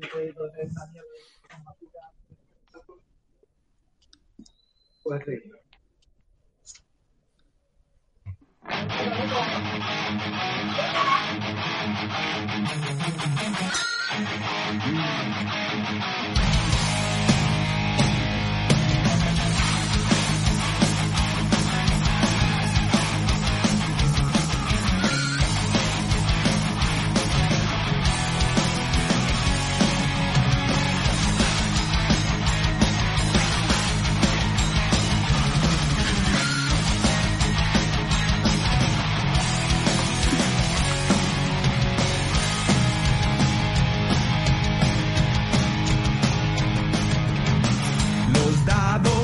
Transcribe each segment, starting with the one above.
cbp.gov/careers. Los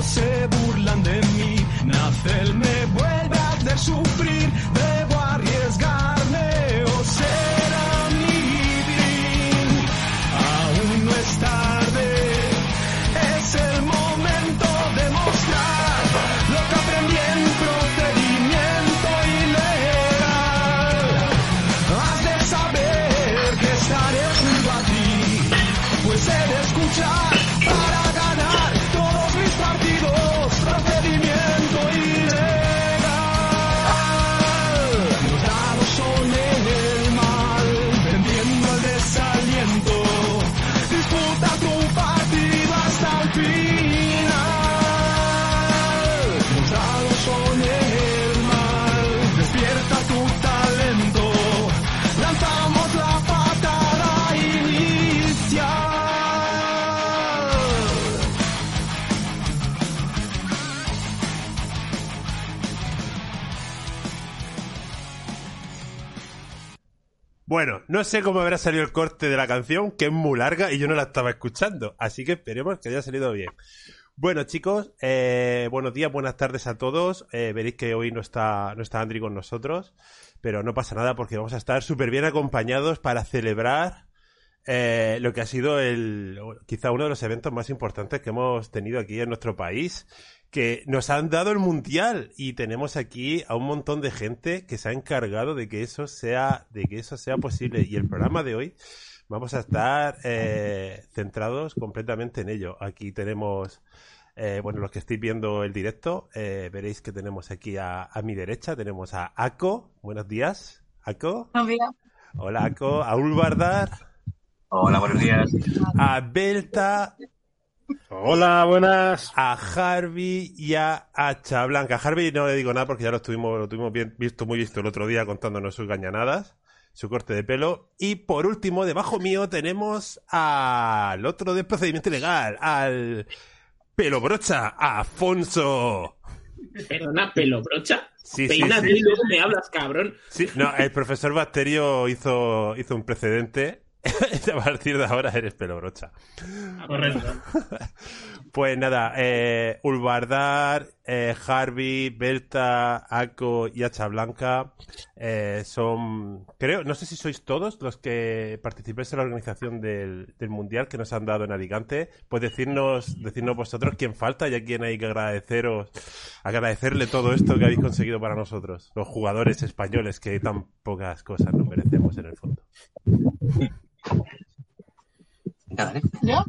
se burlan de mí, Nacel me vuelve a hacer sufrir, Bueno, no sé cómo habrá salido el corte de la canción, que es muy larga y yo no la estaba escuchando, así que esperemos que haya salido bien. Bueno, chicos, eh, buenos días, buenas tardes a todos. Eh, veréis que hoy no está, no está Andri con nosotros, pero no pasa nada porque vamos a estar súper bien acompañados para celebrar eh, lo que ha sido el, quizá uno de los eventos más importantes que hemos tenido aquí en nuestro país, que nos han dado el mundial y tenemos aquí a un montón de gente que se ha encargado de que eso sea, de que eso sea posible. Y el programa de hoy vamos a estar eh, centrados completamente en ello. Aquí tenemos, eh, bueno, los que estéis viendo el directo, eh, veréis que tenemos aquí a, a mi derecha, tenemos a Ako. Buenos días, Ako. Hola, Ako. A Ulbardar. Hola, buenos días. A Belta. Hola, buenas. A Harvey y a Hacha Blanca. A Harvey no le digo nada porque ya lo estuvimos, lo tuvimos bien visto, muy visto el otro día contándonos sus gañanadas, su corte de pelo. Y por último, debajo mío tenemos al otro del procedimiento legal, al pelo brocha, a Afonso. Perdona, pelo brocha. Sí, sí, Peínate sí. y luego me hablas, cabrón. Sí, no, el profesor Bacterio hizo, hizo un precedente. a partir de ahora eres pelo brocha. Correcto. Pues nada, eh, Ulbardar, eh, Harvey, Belta, Ako y Hacha Blanca eh, son, creo, no sé si sois todos los que participáis en la organización del, del Mundial que nos han dado en Alicante. Pues decirnos, decirnos vosotros quién falta y a quién hay que agradeceros, agradecerle todo esto que habéis conseguido para nosotros, los jugadores españoles que tan pocas cosas nos merecemos en el fondo. ¿Yo?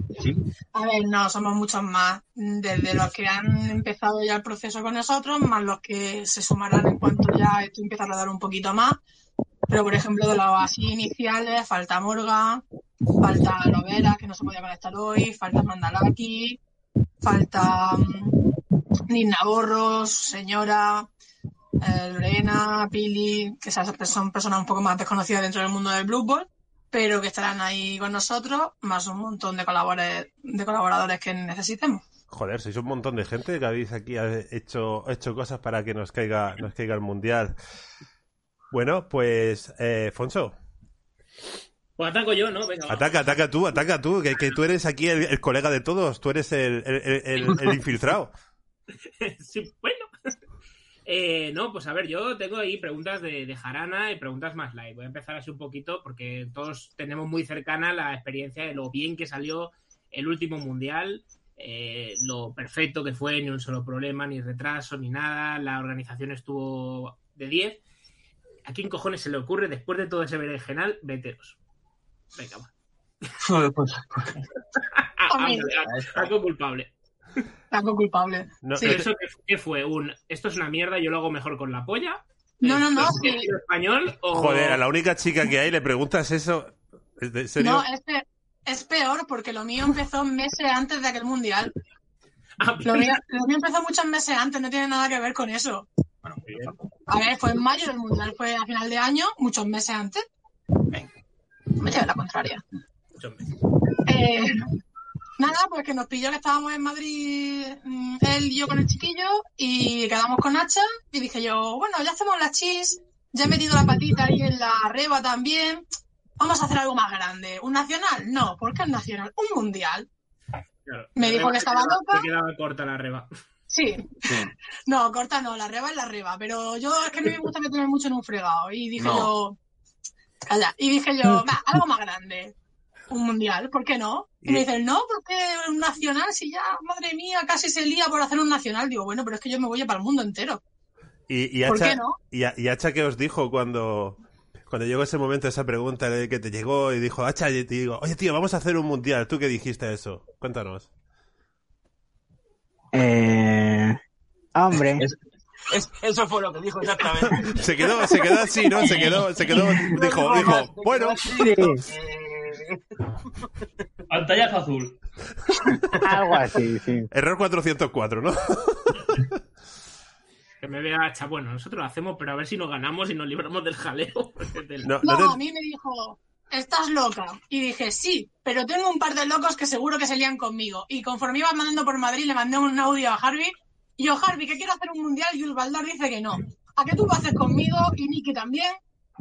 A ver, no, somos muchos más. Desde los que han empezado ya el proceso con nosotros, más los que se sumarán en cuanto ya esto empieza a rodar un poquito más. Pero, por ejemplo, de los así iniciales, falta Morgan, falta Lovera, que no se podía conectar hoy, falta Mandalaki, falta mm, Nina Borros, Señora, eh, Lorena, Pili, que esas son personas un poco más desconocidas dentro del mundo del Blue Ball pero que estarán ahí con nosotros, más un montón de colaboradores, de colaboradores que necesitemos. Joder, sois un montón de gente que habéis aquí hecho, hecho cosas para que nos caiga, nos caiga el mundial. Bueno, pues, eh, Fonso. Pues ataco yo, ¿no? Venga. Ataca, ataca tú, ataca tú, que, que tú eres aquí el, el colega de todos, tú eres el, el- el- el- el infiltrado. Sí, bueno. Eh, no, pues a ver, yo tengo ahí preguntas de, de Jarana y preguntas más light. Voy a empezar así un poquito porque todos tenemos muy cercana la experiencia de lo bien que salió el último mundial, eh, lo perfecto que fue, ni un solo problema, ni retraso, ni nada. La organización estuvo de 10. ¿A quién cojones se le ocurre, después de todo ese berenjenal, veteros? Venga, va. Pues, Ah, ah, algo culpable. Algo culpable. No, Sí. no ¿Pero eso qué, qué fue? Un, ¿Esto es una mierda, yo lo hago mejor con la polla? No, no, no, ¿Es sí. español o...? Joder, a la única chica que hay le preguntas eso. ¿Es de- ¿En serio? No, es, pe- es peor porque lo mío empezó meses antes de aquel mundial. Ah, Lo mío, lo mío empezó muchos meses antes, no tiene nada que ver con eso. bueno, A ver, fue en mayo del mundial, fue a final de año, muchos meses antes. Me lleva la contraria. muchos meses. Eh, nada, pues que nos pilló que estábamos en Madrid, mm, él y yo con el chiquillo, y quedamos con Hacha, y dije yo, bueno, ya hacemos la chis, ya he metido la patita ahí en la reba también, vamos a hacer algo más grande. ¿Un nacional? No, ¿por qué un nacional? Un mundial. Claro. Me dijo que estaba quedaba- loca. Se quedaba corta la reba. Sí, sí. no, corta no, la reba es la reba, pero yo es que mí me gusta meterme mucho en un fregado, y dije No. yo, calla, y dije yo, va, algo más grande. Un mundial, ¿por qué no? Y me dicen, no, porque un nacional, si ya, madre mía, casi se lía por hacer un nacional. Digo, bueno, pero es que yo me voy a para el mundo entero. ¿Y, y ¿Por Hacha, qué no? y, y Hacha qué os dijo cuando, cuando llegó ese momento, esa pregunta de que te llegó y dijo, Hacha, y te digo, oye tío, vamos a hacer un mundial. ¿Tú qué dijiste eso? Cuéntanos. Eh, hombre, Es- es- eso fue lo que dijo exactamente. Se quedó, se quedó así, ¿no? Se quedó, se quedó, dijo, dijo, bueno, sí, Pantallazo azul. algo así, sí. error 404, ¿no? Que me vea hacha, bueno, nosotros lo hacemos, pero a ver si nos ganamos y nos libramos del jaleo. Del- No, No, no te- a mí me dijo, estás loca. Y dije, sí, pero tengo un par de locos que seguro que se lían conmigo. Y conforme iba mandando por Madrid, le mandé un audio a Harvey. Y yo, Harvey, que quiero hacer un mundial. Y Baldar dice que no. ¿A que tú lo haces conmigo? Y Nicky también.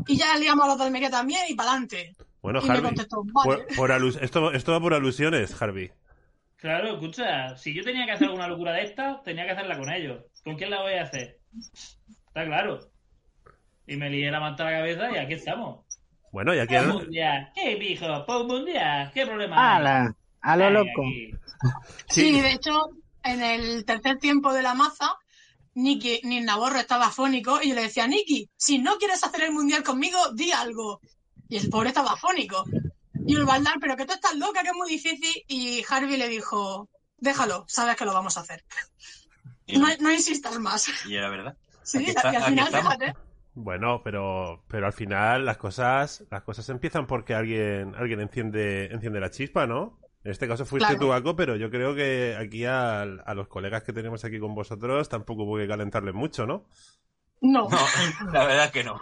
Y ya liamos a los de Almería también y para adelante. Bueno, y Harvey, contestó, vale. por, por alus- esto, esto va por alusiones, Harvey. Claro, escucha, si yo tenía que hacer alguna locura de esta, tenía que hacerla con ellos. ¿Con quién la voy a hacer? Está claro. Y me lié la manta a la cabeza y aquí estamos. Bueno, ya ¿Un que... mundial? ¿Qué, pijo? ¿Por un mundial? ¿Qué problema hay? ¡Hala! A lo Ay, loco. aquí. Sí, de hecho, en el tercer tiempo de la maza, Nicky, ni Navarro estaba afónico y yo le decía, Nicky, si no quieres hacer el mundial conmigo, di algo. Y el pobre estaba afónico. Y el Baldar, pero que tú estás loca, que es muy difícil. Y Harvey le dijo, déjalo, sabes que lo vamos a hacer. No, no insistas más. y era verdad. Sí, Aquí está- y al final, fíjate. Bueno, pero, pero al final las cosas, las cosas empiezan porque alguien, alguien enciende, enciende la chispa, ¿no? En este caso fuiste Claro. tú, Aco, pero yo creo que aquí al- a, los colegas que tenemos aquí con vosotros tampoco hubo que calentarles mucho, ¿no? No. No, la verdad es que no.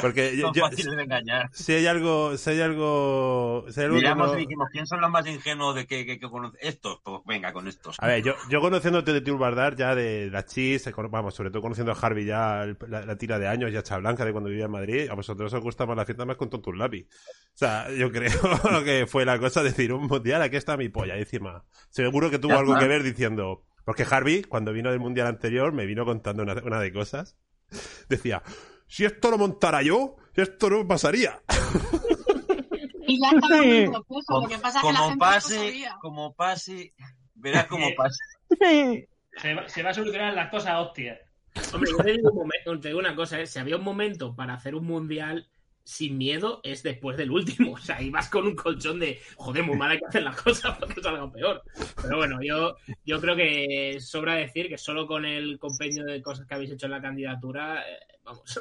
Porque yo, Son yo- fáciles de engañar. si hay algo, si hay algo, si hay algo que Miramos no- y dijimos, ¿quién son los más ingenuos de que, que, que conocen? Estos, pues venga, con estos. A ver, yo, yo conociéndote de Tour Bardar ya de la chis, vamos, sobre todo conociendo a Harvey ya el- la, la tira de años y a Chablanca de cuando vivía en Madrid, a vosotros os gusta más la fiesta más con Tontus Lápiz. O sea, yo creo que fue la cosa de decir un mundial, aquí está mi polla, encima. Seguro que tuvo Ya algo que ver diciendo, porque Harvey, cuando vino del mundial anterior, me vino contando una, una de cosas. Decía, si esto lo montara yo, esto no pasaría. Y ya estaba en Sí. Lo Como, que pasa es que la como gente pase, como pase, verás cómo pase. Se va, se va a solucionar las cosas hostias. Hombre, yo te digo, un momento- te digo una cosa, ¿eh? si había un momento para hacer un mundial sin miedo, es después del último. O sea, ibas con un colchón de, joder, muy mal hay que hacer las cosas para que salga peor. Pero bueno, yo, yo creo que sobra decir que solo con el compendio de cosas que habéis hecho en la candidatura, eh, vamos,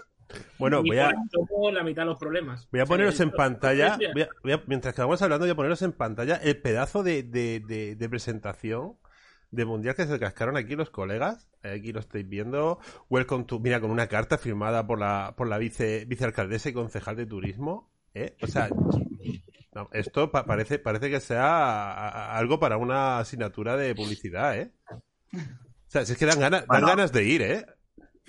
Bueno, voy a, la mitad de los problemas. Voy a O sea, poneros en pantalla, voy a- voy a- mientras que vamos hablando, voy a poneros en pantalla el pedazo de, de, de- de presentación de mundial que se cascaron aquí los colegas. Aquí lo estáis viendo. Welcome to, mira, con una carta firmada por la, por la vice, vicealcaldesa y concejal de turismo. ¿eh? O sea, no, esto pa- parece, parece que sea a- a- algo para una asignatura de publicidad, ¿eh? O sea, si es que dan ganas, dan ganas de ir, ¿eh?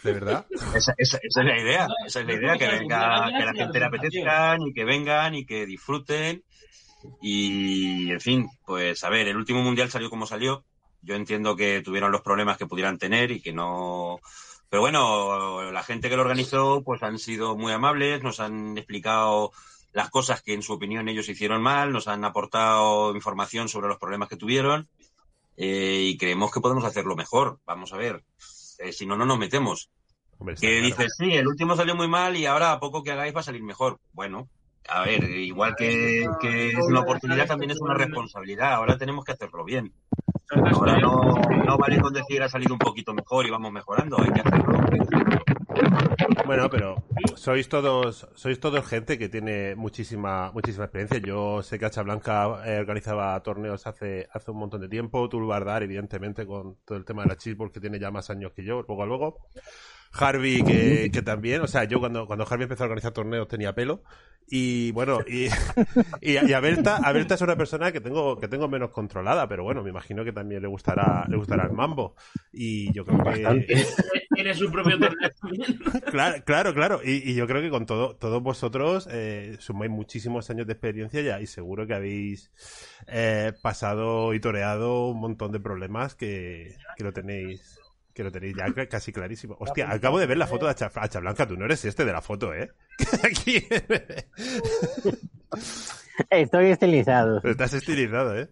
de verdad. Esa, esa- esa es la idea, esa es la idea, que venga, que la gente le apetezca y que vengan y que disfruten. Y, en fin, pues a ver, el último mundial salió como salió. Yo entiendo que tuvieron los problemas que pudieran tener y que no. Pero bueno, la gente que lo organizó, pues han sido muy amables, nos han explicado las cosas que en su opinión ellos hicieron mal, nos han aportado información sobre los problemas que tuvieron eh, y creemos que podemos hacerlo mejor. Vamos a ver, Eh, si no, no nos metemos. Hombre, Que claro. dices, sí, el último salió muy mal y ahora a poco que hagáis va a salir mejor. Bueno, a ver, igual que, que es una oportunidad, también es una responsabilidad. Ahora tenemos que hacerlo bien. Ahora no, no vale con decir ha salido un poquito mejor y vamos mejorando, hay que hacerlo. Bueno, pero sois todos, sois todos gente que tiene muchísima, muchísima experiencia. Yo sé que Hacha Blanca eh, organizaba torneos hace, hace un montón de tiempo. Tú Bardar, evidentemente, con todo el tema de la chisbol que tiene ya más años que yo, luego a luego. Harvey, que, que también, o sea, yo cuando, cuando Harvey empezó a organizar torneos tenía pelo. Y bueno, y, y, y a Berta, a Berta es una persona que tengo, que tengo menos controlada, pero bueno, me imagino que también le gustará, le gustará el mambo. Y yo creo que. Tiene su propio torneo también. Claro, claro, claro. Y, y yo creo que con todo, todos vosotros eh, sumáis muchísimos años de experiencia ya y seguro que habéis eh, pasado y toreado un montón de problemas que, que lo tenéis que lo tenéis ya casi clarísimo. Hostia, acabo de ver la foto de Hacha, Hacha Blanca. Tú no eres este de la foto, ¿eh? Aquí. Estoy estilizado. Estás estilizado, ¿eh?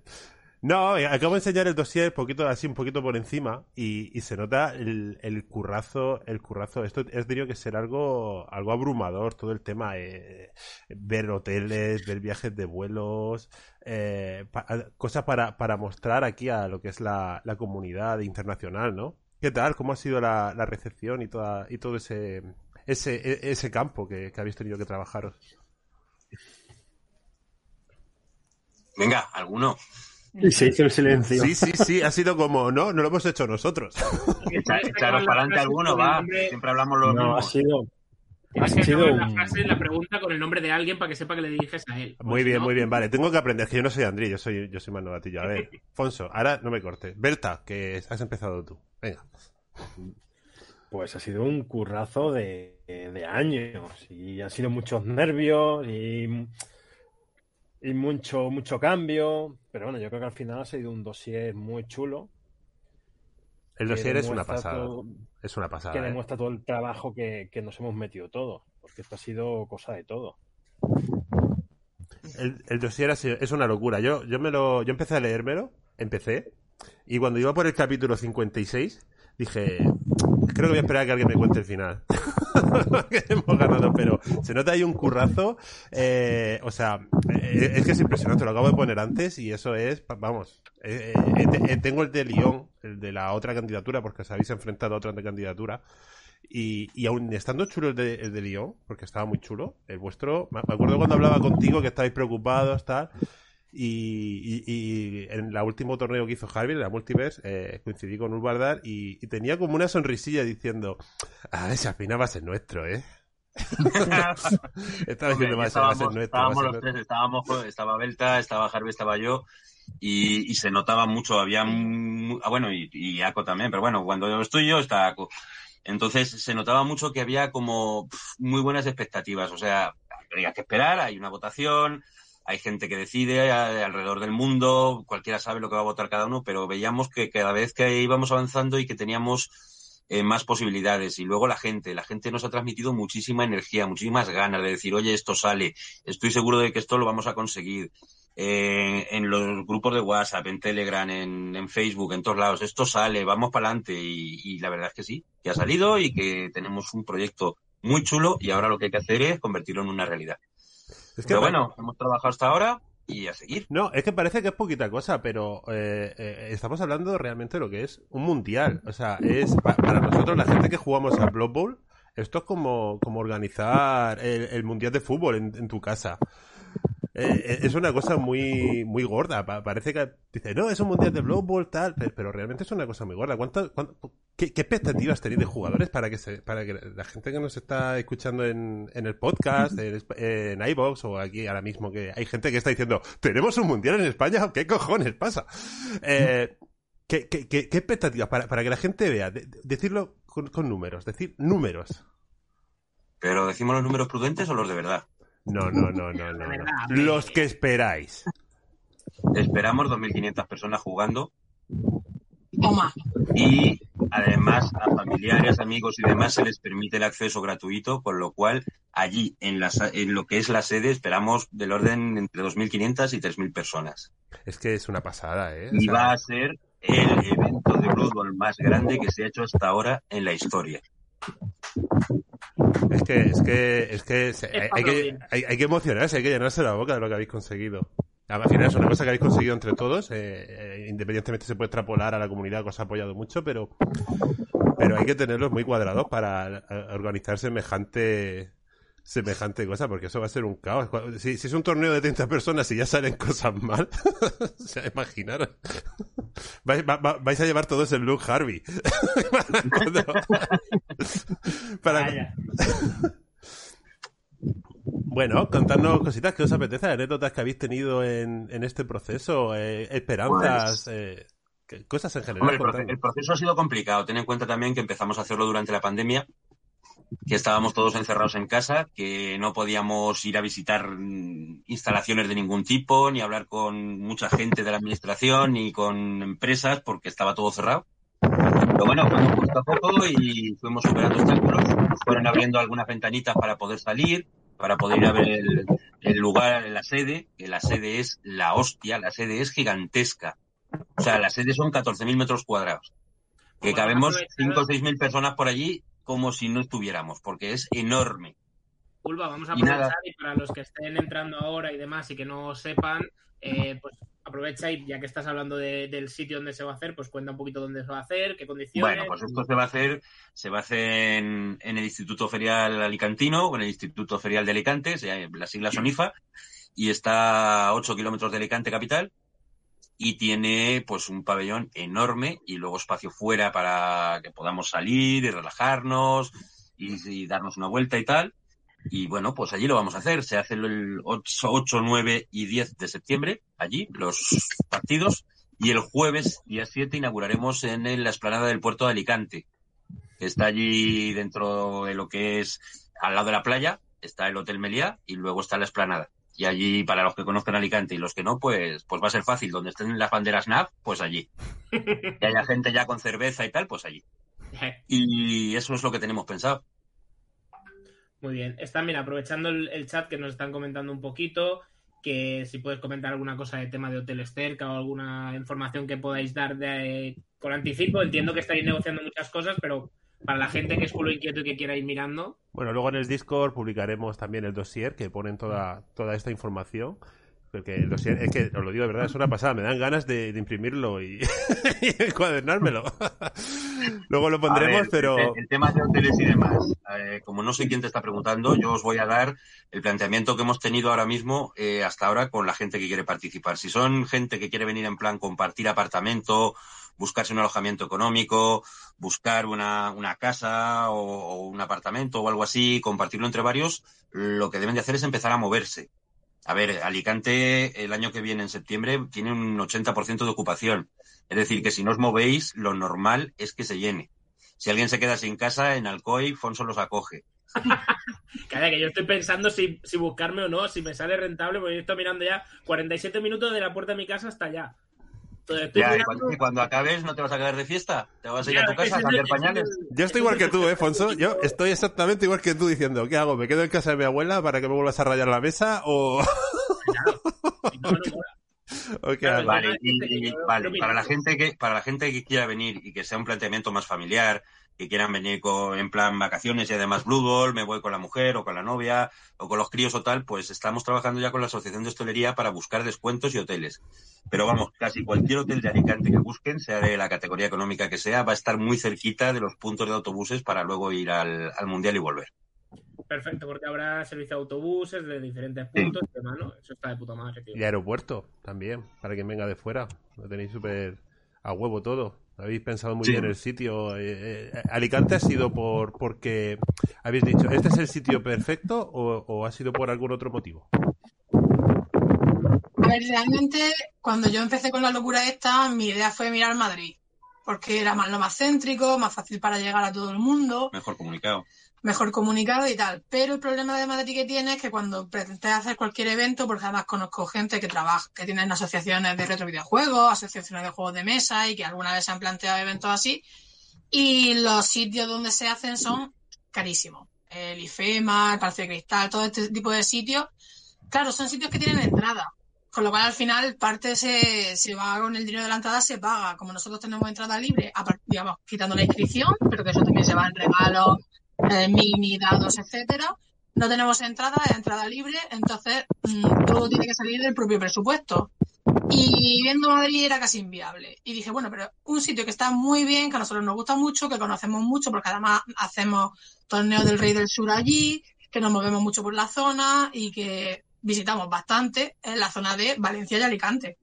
No, eh, acabo de enseñar el dossier poquito así, un poquito por encima y, y se nota el, el currazo, el currazo. Esto es diría que será algo, algo abrumador, todo el tema, eh, ver hoteles, ver viajes de vuelos, eh, pa- cosas para, para mostrar aquí a lo que es la, la comunidad internacional, ¿no? ¿Qué tal? ¿Cómo ha sido la, la recepción y toda, y todo ese, ese, e- ese campo que, que habéis tenido que trabajaros? Venga, alguno. Y se hizo el silencio. Sí, sí, sí, ha sido como, no, no lo hemos hecho nosotros. Echa- Echaros para adelante alguno, va. Siempre hablamos los No, ha sido. Ha Tienes que sido la frase, la pregunta con el nombre de alguien para que sepa que le diriges a él. Muy Si bien, no, muy bien, vale. Tengo que aprender, que yo no soy Andrés, yo soy, yo soy más novatillo. A ver, Fonso, ahora no me cortes. Berta, que has empezado tú. Venga. Pues ha sido un currazo de, de años y han sido muchos nervios y, y mucho, mucho cambio. Pero bueno, yo creo que al final ha sido un dossier muy chulo. El dossier es una pasada. todo- Es una pasada. que ¿eh? demuestra todo el trabajo que, que nos hemos metido todos. Porque esto ha sido cosa de todo. El, el dossier ha sido- es una locura. Yo, yo me lo, yo empecé a leérmelo, empecé, y cuando iba por el capítulo 56, dije, creo que voy a esperar a que alguien me cuente el final. que hemos ganado, pero se nota ahí un currazo. eh, o sea, eh, es que es impresionante, lo acabo de poner antes y eso es, vamos, eh, eh, eh, tengo el de Lyon, el de la otra candidatura, porque os habéis enfrentado a otra candidatura. Y, y aún estando chulo el de, el de Lyon, porque estaba muy chulo, el vuestro, me acuerdo cuando hablaba contigo que estabais preocupados, tal, y, y- y en el último torneo que hizo Harvey, en la Multiverse, eh, coincidí con Urbardar y, y tenía como una sonrisilla diciendo, ah, ese al final va a ser nuestro, ¿eh? Estaba diciendo, va a ser, va a ser nuestro. a estábamos los nuestro". tres, estábamos, estaba Belta, estaba Harvey, estaba yo, y, y se notaba mucho, había, ah, bueno, y, y Aco también, pero bueno, cuando estoy yo está Aco. Entonces se notaba mucho que había como muy buenas expectativas, o sea, había que esperar, hay una votación, hay gente que decide a- alrededor del mundo, cualquiera sabe lo que va a votar cada uno, pero veíamos que cada vez que íbamos avanzando y que teníamos eh, más posibilidades. Y luego la gente, la gente nos ha transmitido muchísima energía, muchísimas ganas de decir, oye, esto sale, estoy seguro de que esto lo vamos a conseguir. Eh, en los grupos de WhatsApp, en Telegram, en, en Facebook, en todos lados, esto sale, vamos para adelante. Y, y la verdad es que sí, que ha salido y que tenemos un proyecto muy chulo y ahora lo que hay que hacer es convertirlo en una realidad. Es que Pero bueno, hemos trabajado hasta ahora y a seguir. No, es que parece que es poquita cosa, pero eh, eh, estamos hablando realmente de lo que es un mundial. O sea, es pa- para nosotros, la gente que jugamos a Blood Bowl, esto es como, como organizar el, el mundial de fútbol en, en tu casa. Eh, es una cosa muy muy gorda. Pa- parece que dice, no, es un mundial de Blood tal, pe- pero, realmente es una cosa muy gorda. ¿Cuánto, cuánto- qué, expectativas tenéis de jugadores para que se, para que la gente que nos está escuchando en, en el podcast, en, en iVoox o aquí ahora mismo que hay gente que está diciendo, tenemos un mundial en España, ¿qué cojones pasa? Eh, ¿Qué, qué, qué- expectativas? Para, para que la gente vea, de- de- decirlo con, con números, decir números. Pero decimos los números prudentes o los de verdad. No, no, no, no, no. Los que esperáis. Esperamos 2.500 personas jugando más. y además a familiares, amigos y demás se les permite el acceso gratuito, con lo cual allí en, la, en lo que es la sede esperamos del orden entre 2.500 y 3.000 personas. Es que es una pasada, ¿eh? O Y sea, va a ser el evento de Blood Bowl más grande que se ha hecho hasta ahora en la historia. Es que, es que, es que hay, que hay, hay que emocionarse, hay que llenarse la boca de lo que habéis conseguido. Al final es una cosa que habéis conseguido entre todos, eh, eh, independientemente se puede extrapolar a la comunidad que os ha apoyado mucho, pero, pero hay que tenerlos muy cuadrados para organizar semejante semejante cosa, porque eso va a ser un caos. Si, si es un torneo de 30 personas y ya salen cosas mal, o sea, imaginaros. Vais, va- va- vais a llevar todos el look Harvey. Cuando- para, Vaya. bueno, contadnos cositas que os apetece, anécdotas que habéis tenido en, en este proceso, eh, esperanzas, eh, que- cosas en general. Hombre, el, proce- contadnos. el proceso ha sido complicado. Ten en cuenta también que empezamos a hacerlo durante la pandemia, que estábamos todos encerrados en casa, que no podíamos ir a visitar mm, instalaciones de ningún tipo, ni hablar con mucha gente de la administración, ni con empresas, porque estaba todo cerrado. Pero bueno, fuimos poco a poco y fuimos superando obstáculos. Nos fueron abriendo algunas ventanitas para poder salir, para poder ir a ver el, el lugar, la sede, que la sede es la hostia, la sede es gigantesca. O sea, la sede son 14.000 metros cuadrados. Que cabemos aprovechar- 5 o 6.000 personas por allí como si no estuviéramos, porque es enorme. Pulva, vamos a aprovechar y para los que estén entrando ahora y demás y que no sepan, eh, pues aprovecha y ya que estás hablando de- del sitio donde se va a hacer, pues cuenta un poquito dónde se va a hacer, qué condiciones. Bueno, pues esto se va a hacer, se va a hacer en, en el Instituto Ferial Alicantino, o en el Instituto Ferial de Alicante, las siglas son IFA, y está a 8 kilómetros de Alicante capital, y tiene pues un pabellón enorme y luego espacio fuera para que podamos salir y relajarnos y, darnos una vuelta y tal. Y bueno, pues allí lo vamos a hacer. Se hace el 8, 8, 9 y 10 de septiembre, allí, los partidos. Y el jueves, día 7, inauguraremos en la explanada del puerto de Alicante, que está allí dentro de lo que es al lado de la playa, está el Hotel Meliá y luego está la explanada. Y allí, para los que conozcan Alicante y los que no, pues, pues va a ser fácil. Donde estén las banderas NAV, pues allí. Que haya gente ya con cerveza y tal, pues allí. Y eso es lo que tenemos pensado. Muy bien. Están, mira, aprovechando el, el chat que nos están comentando un poquito, que si puedes comentar alguna cosa de tema de hoteles cerca o alguna información que podáis dar de, con anticipo. Entiendo que estáis negociando muchas cosas, pero para la gente que es culo inquieto y que quiera ir mirando, Bueno, luego en el Discord publicaremos también el dossier que ponen toda, toda esta información. Porque el dossier, es que os lo digo de verdad, es una pasada, me dan ganas de, de imprimirlo y, y encuadernármelo. luego lo pondremos, ver, pero... El, el tema de hoteles y demás, eh, como no sé quién te está preguntando, yo os voy a dar el planteamiento que hemos tenido ahora mismo, eh, hasta ahora, con la gente que quiere participar. Si son gente que quiere venir en plan compartir apartamento, buscarse un alojamiento económico, buscar una, una casa o, o un apartamento o algo así, compartirlo entre varios, lo que deben de hacer es empezar a moverse. A ver, Alicante el año que viene, en septiembre, tiene un 80% de ocupación. Es decir, que si no os movéis, lo normal es que se llene. Si alguien se queda sin casa, en Alcoy, Fonso los acoge. Calla, que yo estoy pensando si, si buscarme o no, si me sale rentable, porque yo estoy mirando ya 47 minutos de la puerta de mi casa hasta allá. Entonces, estoy Ya, y mirando- cuando, y cuando acabes, ¿no te vas a quedar de fiesta? ¿Te vas a ir a tu casa a cambiar pañales? Yo estoy igual que tú, ¿eh, Fonso? Yo estoy exactamente igual que tú diciendo, ¿qué hago? ¿Me quedo en casa de mi abuela para que me vuelvas a rayar la mesa o, No, no, mola. Vale, y, y- vale, para la gente que, para la gente que quiera venir y que sea un planteamiento más familiar, que quieran venir con, en plan vacaciones y además Blue Ball, me voy con la mujer o con la novia o con los críos o tal, pues estamos trabajando ya con la Asociación de Hostelería para buscar descuentos y hoteles. Pero vamos, casi cualquier hotel de Alicante que busquen, sea de la categoría económica que sea, va a estar muy cerquita de los puntos de autobuses para luego ir al, al Mundial y volver. Perfecto, porque habrá servicio de autobuses de diferentes puntos y demás, ¿no? Eso está de puta madre, tío. Y aeropuerto también, para quien venga de fuera. Lo tenéis súper a huevo todo. Habéis pensado muy Sí. bien el sitio. Eh, eh, Alicante ha sido por porque habéis dicho, ¿este es el sitio perfecto o, o ha sido por algún otro motivo? A ver, realmente, cuando yo empecé con la locura esta, mi idea fue mirar Madrid. porque era más lo más céntrico, más fácil para llegar a todo el mundo, Mejor comunicado. Mejor comunicado y tal. Pero el problema de Madrid que tiene es que cuando pretendes hacer cualquier evento, porque además conozco gente que trabaja, que tienen asociaciones de retro videojuegos, asociaciones de juegos de mesa y que alguna vez se han planteado eventos así, y los sitios donde se hacen son carísimos. El IFEMA, el Palacio de Cristal, todo este tipo de sitios, claro, son sitios que tienen entrada. Con lo cual, al final, parte se, se va con el dinero de la entrada, se paga. Como nosotros tenemos entrada libre, apar- digamos, quitando la inscripción, pero que eso también se va en regalos, eh, mini, dados, etcétera. No tenemos entrada, es entrada libre, entonces mm, todo tiene que salir del propio presupuesto. Y viendo Madrid era casi inviable. Y dije, bueno, pero un sitio que está muy bien, que a nosotros nos gusta mucho, que conocemos mucho, porque además hacemos torneos del Rey del Sur allí, que nos movemos mucho por la zona y que visitamos bastante, es la zona de Valencia y Alicante.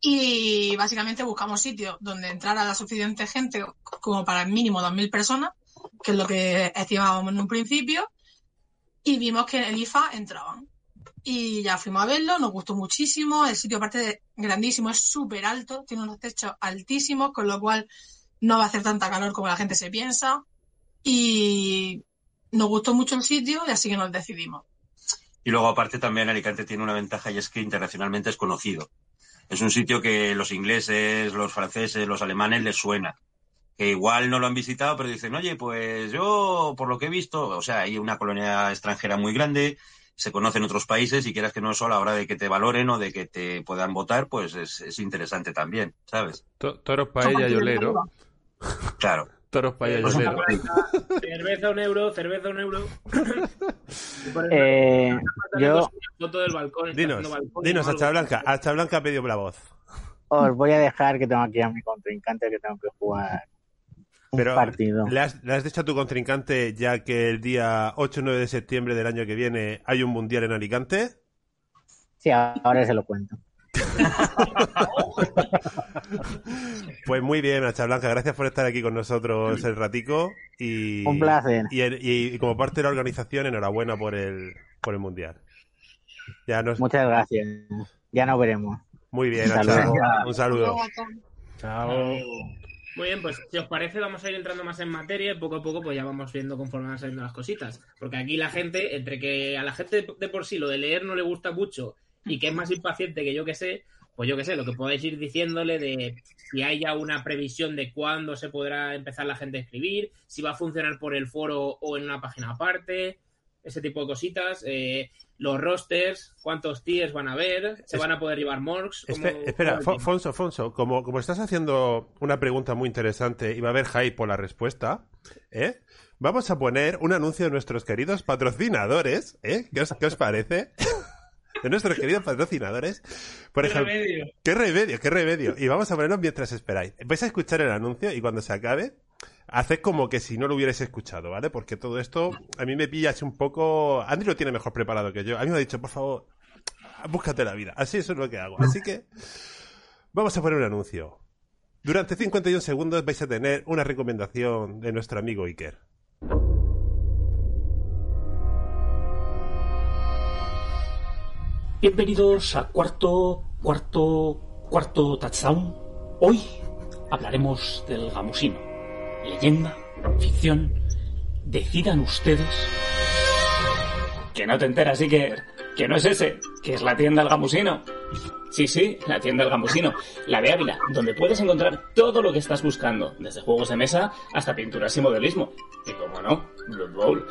Y básicamente buscamos sitios donde entrara la suficiente gente como para mínimo 2.000 personas, que es lo que estimábamos en un principio, y vimos que en el IFA entraban. Y ya fuimos a verlo, nos gustó muchísimo, el sitio aparte de grandísimo, es súper alto, tiene unos techos altísimos, con lo cual no va a hacer tanta calor como la gente se piensa. Y nos gustó mucho el sitio y así que nos decidimos. Y luego, aparte, también Alicante tiene una ventaja y es que internacionalmente es conocido. Es un sitio que los ingleses, los franceses, los alemanes les suena. Que igual no lo han visitado, pero dicen, oye, pues yo, por lo que he visto, o sea, hay una colonia extranjera muy grande, se conocen otros países y quieras que no solo a la hora de que te valoren o de que te puedan votar, pues es, es interesante también, ¿sabes? To- Toros paella y olero. Claro. Toros paella y Pues olero. Cerveza un euro, cerveza un euro. Eh, yo foto del balcón. Dinos, balcón dinos. Hacha Blanca. Hacha Blanca ha pedido la voz. os voy a dejar que tengo aquí a mi contrincante que tengo que jugar Pero partido. ¿le has, le has dicho a tu contrincante ya que el día 8 o 9 de septiembre del año que viene hay un mundial en Alicante? Sí, ahora se lo cuento. Pues muy bien, Hacha Blanca, gracias por estar aquí con nosotros el ratico. Y, Un placer. Y, el- y- y como parte de la organización, enhorabuena por el, por el mundial. Ya nos... Muchas gracias. Ya nos veremos. Muy bien, luego. Un saludo. Chao. Muy bien, pues si os parece vamos a ir entrando más en materia y poco a poco pues ya vamos viendo conforme van saliendo las cositas. Porque aquí la gente, entre que a la gente de por sí lo de leer no le gusta mucho y que es más impaciente que yo que sé, pues yo que sé, lo que podéis ir diciéndole de si hay ya una previsión de cuándo se podrá empezar la gente a escribir, si va a funcionar por el foro o en una página aparte, ese tipo de cositas. eh, los rosters, cuántos tiers van a haber, se Es- van a poder llevar morgs. ¿Cómo- Espe- espera, Fonso, Fonso, como, como estás haciendo una pregunta muy interesante y va a haber hype por la respuesta, ¿eh? Vamos a poner un anuncio de nuestros queridos patrocinadores, ¿eh? ¿Qué os, qué os parece? De nuestros queridos patrocinadores. Por ¿Qué ejemplo, remedio? qué remedio, qué remedio. Y vamos a ponerlo mientras esperáis. Vais a escuchar el anuncio y cuando se acabe, haced como que si no lo hubierais escuchado, ¿vale? Porque todo esto a mí me pilla así un poco. Andy lo tiene mejor preparado que yo. A mí me ha dicho, por favor, búscate la vida. Así eso es lo que hago. Así que vamos a poner un anuncio. Durante 51 segundos vais a tener una recomendación de nuestro amigo Iker. Bienvenidos a cuarto, cuarto, cuarto touchdown. Hoy hablaremos del gamusino. Leyenda, ficción. Decidan ustedes. Que no te enteras, Iker. Que no es ese, que es la tienda del gamusino. Sí, sí, la tienda del gamusino. La de Ávila, donde puedes encontrar todo lo que estás buscando, desde juegos de mesa hasta pinturas y modelismo. Y como no, Blood Bowl.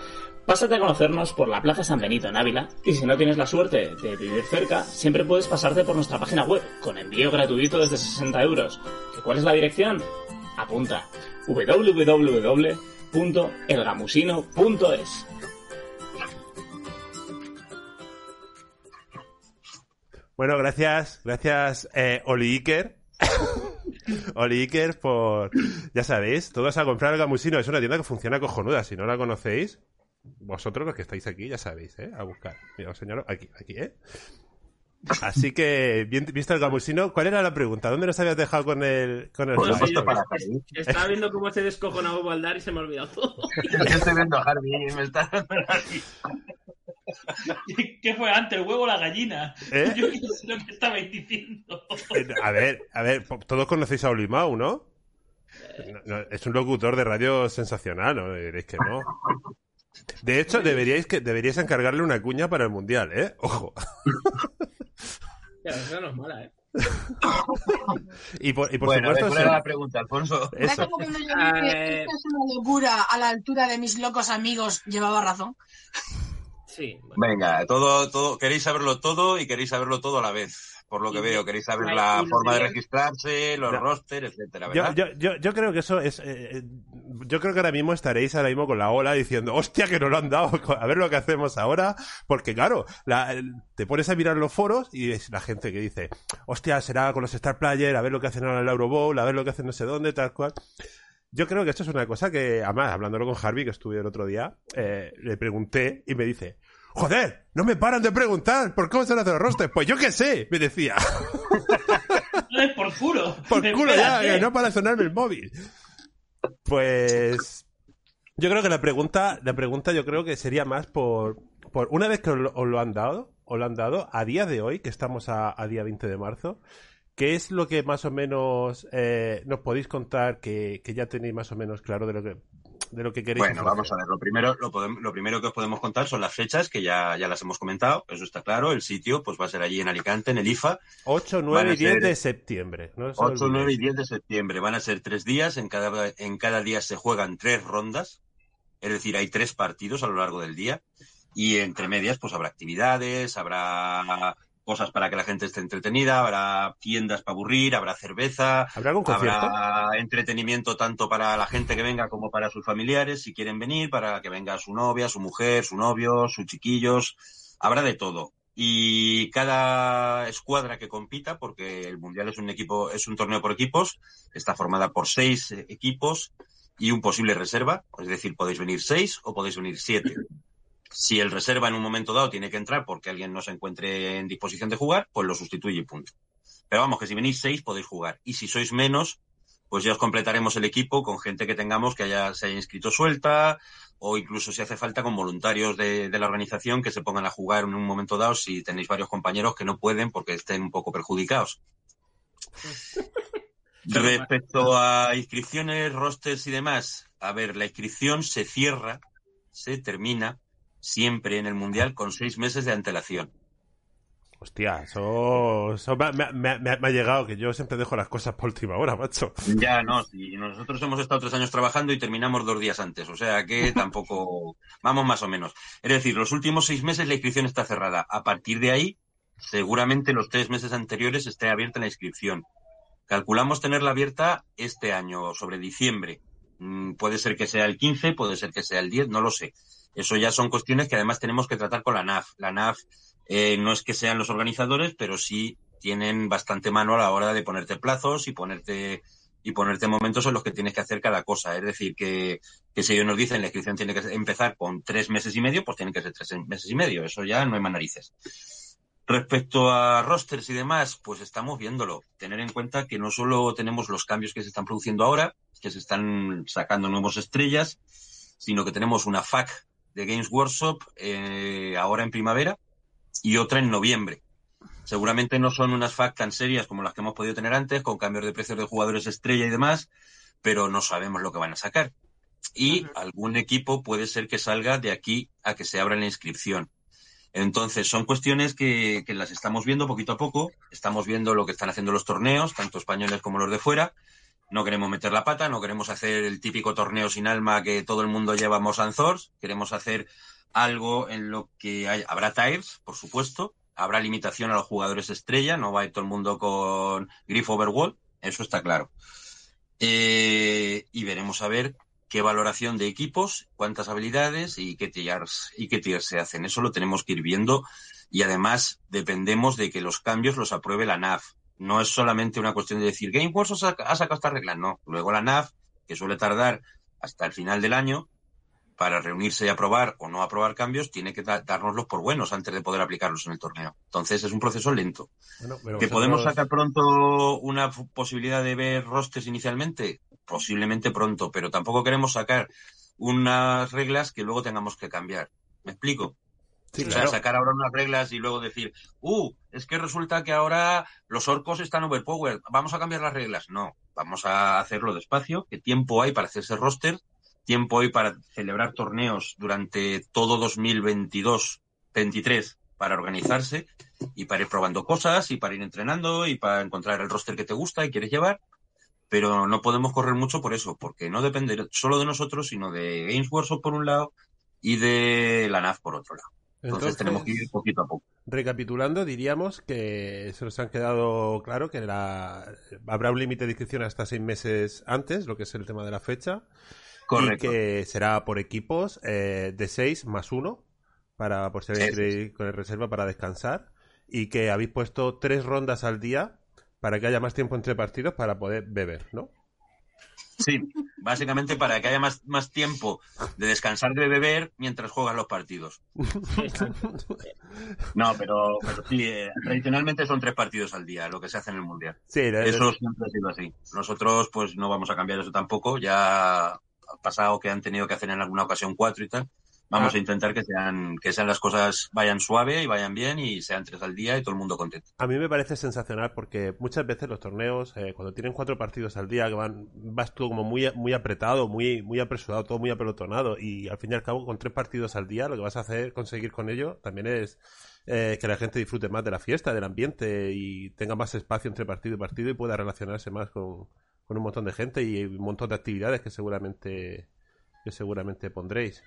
Pásate a conocernos por la Plaza San Benito en Ávila y si no tienes la suerte de vivir cerca, siempre puedes pasarte por nuestra página web con envío gratuito desde 60 euros. ¿Y cuál es la dirección? Apunta www.elgamusino.es Bueno, gracias, gracias, eh, Oli Iker. Oli Iker por, ya sabéis, todos a comprar el gamusino. Es una tienda que funciona cojonuda. Si no la conocéis, vosotros los que estáis aquí ya sabéis, ¿eh? A buscar. Mira, os señalo aquí, aquí, ¿eh? Así que, bien, visto el gamusino, ¿cuál era la pregunta? ¿Dónde nos habías dejado con el, con el yo- Estaba viendo cómo se descojonaba Baldar y se me ha olvidado todo. Yo estoy viendo a Harvey y me está dando ¿Qué fue antes, el huevo o la gallina? ¿Eh? Yo no sé lo que estabais diciendo. Eh, A ver, a ver, todos conocéis a Olimau, ¿no? No, no, es un locutor de radio sensacional, ¿no? Diréis que no. De hecho, deberíais, que, deberíais encargarle una cuña para el Mundial, ¿eh? Ojo. Eso no es mala, ¿eh? Y por, y por bueno, supuesto... ¿cuál era la pregunta, Alfonso? ¿Era Eso. como cuando yo dije, esta es una locura a la altura de mis locos amigos? Llevaba razón. Sí. bueno. Venga, todo, todo, queréis saberlo todo y queréis saberlo todo a la vez. Por lo que veo, queréis saber la forma de registrarse, los No. rosters, etcétera, Yo, ¿verdad? yo, yo, yo creo que eso es. eh, eh, yo creo que ahora mismo estaréis ahora mismo con la ola diciendo, hostia, que nos lo han dado, a ver lo que hacemos ahora. Porque, claro, la- el- te pones a mirar los foros y es la gente que dice, hostia, será con los Star Player, a ver lo que hacen ahora en el Euro Bowl, a ver lo que hacen no sé dónde, tal cual. Yo creo que esto es una cosa que, además, hablándolo con Harvey, que estuve el otro día, eh, le pregunté y me dice, joder, no me paran de preguntar por cómo se hacen los rosters. Pues yo qué sé, me decía. No es por culo. Por culo ya, que no para sonarme el móvil. Pues yo creo que la pregunta, la pregunta yo creo que sería más por, por una vez que os lo, os lo han dado, os lo han dado, a día de hoy, que estamos a, a día 20 de marzo, ¿qué es lo que más o menos eh, nos podéis contar que, que ya tenéis más o menos claro de lo que de lo que queréis Bueno, vamos a ver. Lo primero, lo, primero que os podemos contar son las fechas, que ya, ya las hemos comentado, eso está claro. El sitio pues va a ser allí en Alicante, en el IFA. 8, van 9 a y 10 ser de septiembre. No os 8, 9 y olvidéis. 10 de septiembre. Van a ser tres días. En cada, en cada día se juegan tres rondas. Es decir, hay tres partidos a lo largo del día. Y entre medias, pues habrá actividades, habrá cosas para que la gente esté entretenida, habrá tiendas para aburrir, habrá cerveza, ¿Habrá algún habrá entretenimiento tanto para la gente que venga como para sus familiares, si quieren venir, para que venga su novia, su mujer, su novio, sus chiquillos. Habrá de todo. Y cada escuadra que compita, porque el mundial es un equipo, es un torneo por equipos, está formada por seis eh, equipos y un posible reserva. Es decir, podéis venir seis o podéis venir siete. Si el reserva en un momento dado tiene que entrar porque alguien no se encuentre en disposición de jugar, pues lo sustituye y punto. Pero vamos, que si venís seis podéis jugar. Y si sois menos, pues ya os completaremos el equipo con gente que tengamos que haya, se haya inscrito suelta o incluso si hace falta con voluntarios de, de la organización que se pongan a jugar en un momento dado si tenéis varios compañeros que no pueden porque estén un poco perjudicados. Respecto a inscripciones, rosters y demás, a ver, la inscripción se cierra, se termina siempre en el Mundial con seis meses de antelación. Hostia, eso, eso me, me- me- me ha- me ha llegado, que yo siempre dejo las cosas por última hora, macho. Ya, no, si nosotros hemos estado tres años trabajando y terminamos dos días antes, o sea que tampoco, vamos más o menos. Es decir, los últimos seis meses la inscripción está cerrada. A partir de ahí, seguramente los tres meses anteriores esté abierta la inscripción. Calculamos tenerla abierta este año, sobre diciembre. Mm, Puede ser que sea el 15, puede ser que sea el 10, no lo sé. Eso ya son cuestiones que además tenemos que tratar con la NAF. La NAF eh, no es que sean los organizadores, pero sí tienen bastante mano a la hora de ponerte plazos y ponerte y ponerte momentos en los que tienes que hacer cada cosa. Es decir, que, que si ellos nos dicen la inscripción tiene que empezar con tres meses y medio, pues tienen que ser tres meses y medio. Eso ya no hay más narices. Respecto a rosters y demás, pues estamos viéndolo. Tener en cuenta que no solo tenemos los cambios que se están produciendo ahora, que se están sacando nuevos estrellas, sino que tenemos una FAC de Games Workshop eh, ahora en primavera y otra en noviembre. Seguramente no son unas FAC tan serias como las que hemos podido tener antes, con cambios de precios de jugadores estrella y demás, pero no sabemos lo que van a sacar. Y algún equipo puede ser que salga de aquí a que se abra la inscripción. Entonces, son cuestiones que, que las estamos viendo poquito a poco. Estamos viendo lo que están haciendo los torneos, tanto españoles como los de fuera. No queremos meter la pata, no queremos hacer el típico torneo sin alma que todo el mundo lleva Anzors. Queremos hacer algo en lo que hay, habrá tires, por supuesto. Habrá limitación a los jugadores estrella, no va a ir todo el mundo con Griff Overwall, eso está claro. Eh, y veremos a ver qué valoración de equipos, cuántas habilidades y qué tiers, y qué tiers se hacen. Eso lo tenemos que ir viendo y además dependemos de que los cambios los apruebe la NAF. No es solamente una cuestión de decir ha saca- ha sacado esta regla, no. Luego la NAF, que suele tardar hasta el final del año para reunirse y aprobar o no aprobar cambios, tiene que da- dárnoslos por buenos antes de poder aplicarlos en el torneo. Entonces es un proceso lento. Bueno, pero ¿Que podemos sacar pronto una posibilidad de ver rosters inicialmente? Posiblemente pronto, pero tampoco queremos sacar unas reglas que luego tengamos que cambiar. ¿Me explico? Sí, o claro. sea, sacar ahora unas reglas y luego decir, uh, es que resulta que ahora los orcos están overpowered, vamos a cambiar las reglas. No, vamos a hacerlo despacio, que tiempo hay para hacerse roster, tiempo hay para celebrar torneos durante todo 2022-23 para organizarse y para ir probando cosas y para ir entrenando y para encontrar el roster que te gusta y quieres llevar. Pero no podemos correr mucho por eso, porque no depende solo de nosotros, sino de Games Workshop por un lado y de la NAF por otro lado. Entonces, tenemos que ir poquito a poco. Recapitulando, diríamos que se nos han quedado claro que la... habrá un límite de inscripción hasta seis meses antes, lo que es el tema de la fecha. Correcto. Y que será por equipos eh, de seis más uno, para, por si con el reserva para descansar. Y que habéis puesto tres rondas al día para que haya más tiempo entre partidos para poder beber, ¿no? Sí, básicamente para que haya más, más tiempo de descansar de beber mientras juegas los partidos. No, pero, pero sí, eh, tradicionalmente son tres partidos al día lo que se hace en el Mundial. Sí, Eso siempre ha sido así. Nosotros pues no vamos a cambiar eso tampoco. Ya ha pasado que han tenido que hacer en alguna ocasión cuatro y tal. Vamos Ah. a intentar que sean, que sean las cosas vayan suave y vayan bien y sean tres al día y todo el mundo contento. A mí me parece sensacional porque muchas veces los torneos, eh, cuando tienen cuatro partidos al día, que van, vas tú como muy, muy apretado, muy, muy apresurado, todo muy apelotonado, y al fin y al cabo, con tres partidos al día, lo que vas a hacer, conseguir con ello, también es eh, que la gente disfrute más de la fiesta, del ambiente, y tenga más espacio entre partido y partido y pueda relacionarse más con, con un montón de gente y un montón de actividades que seguramente, que seguramente pondréis.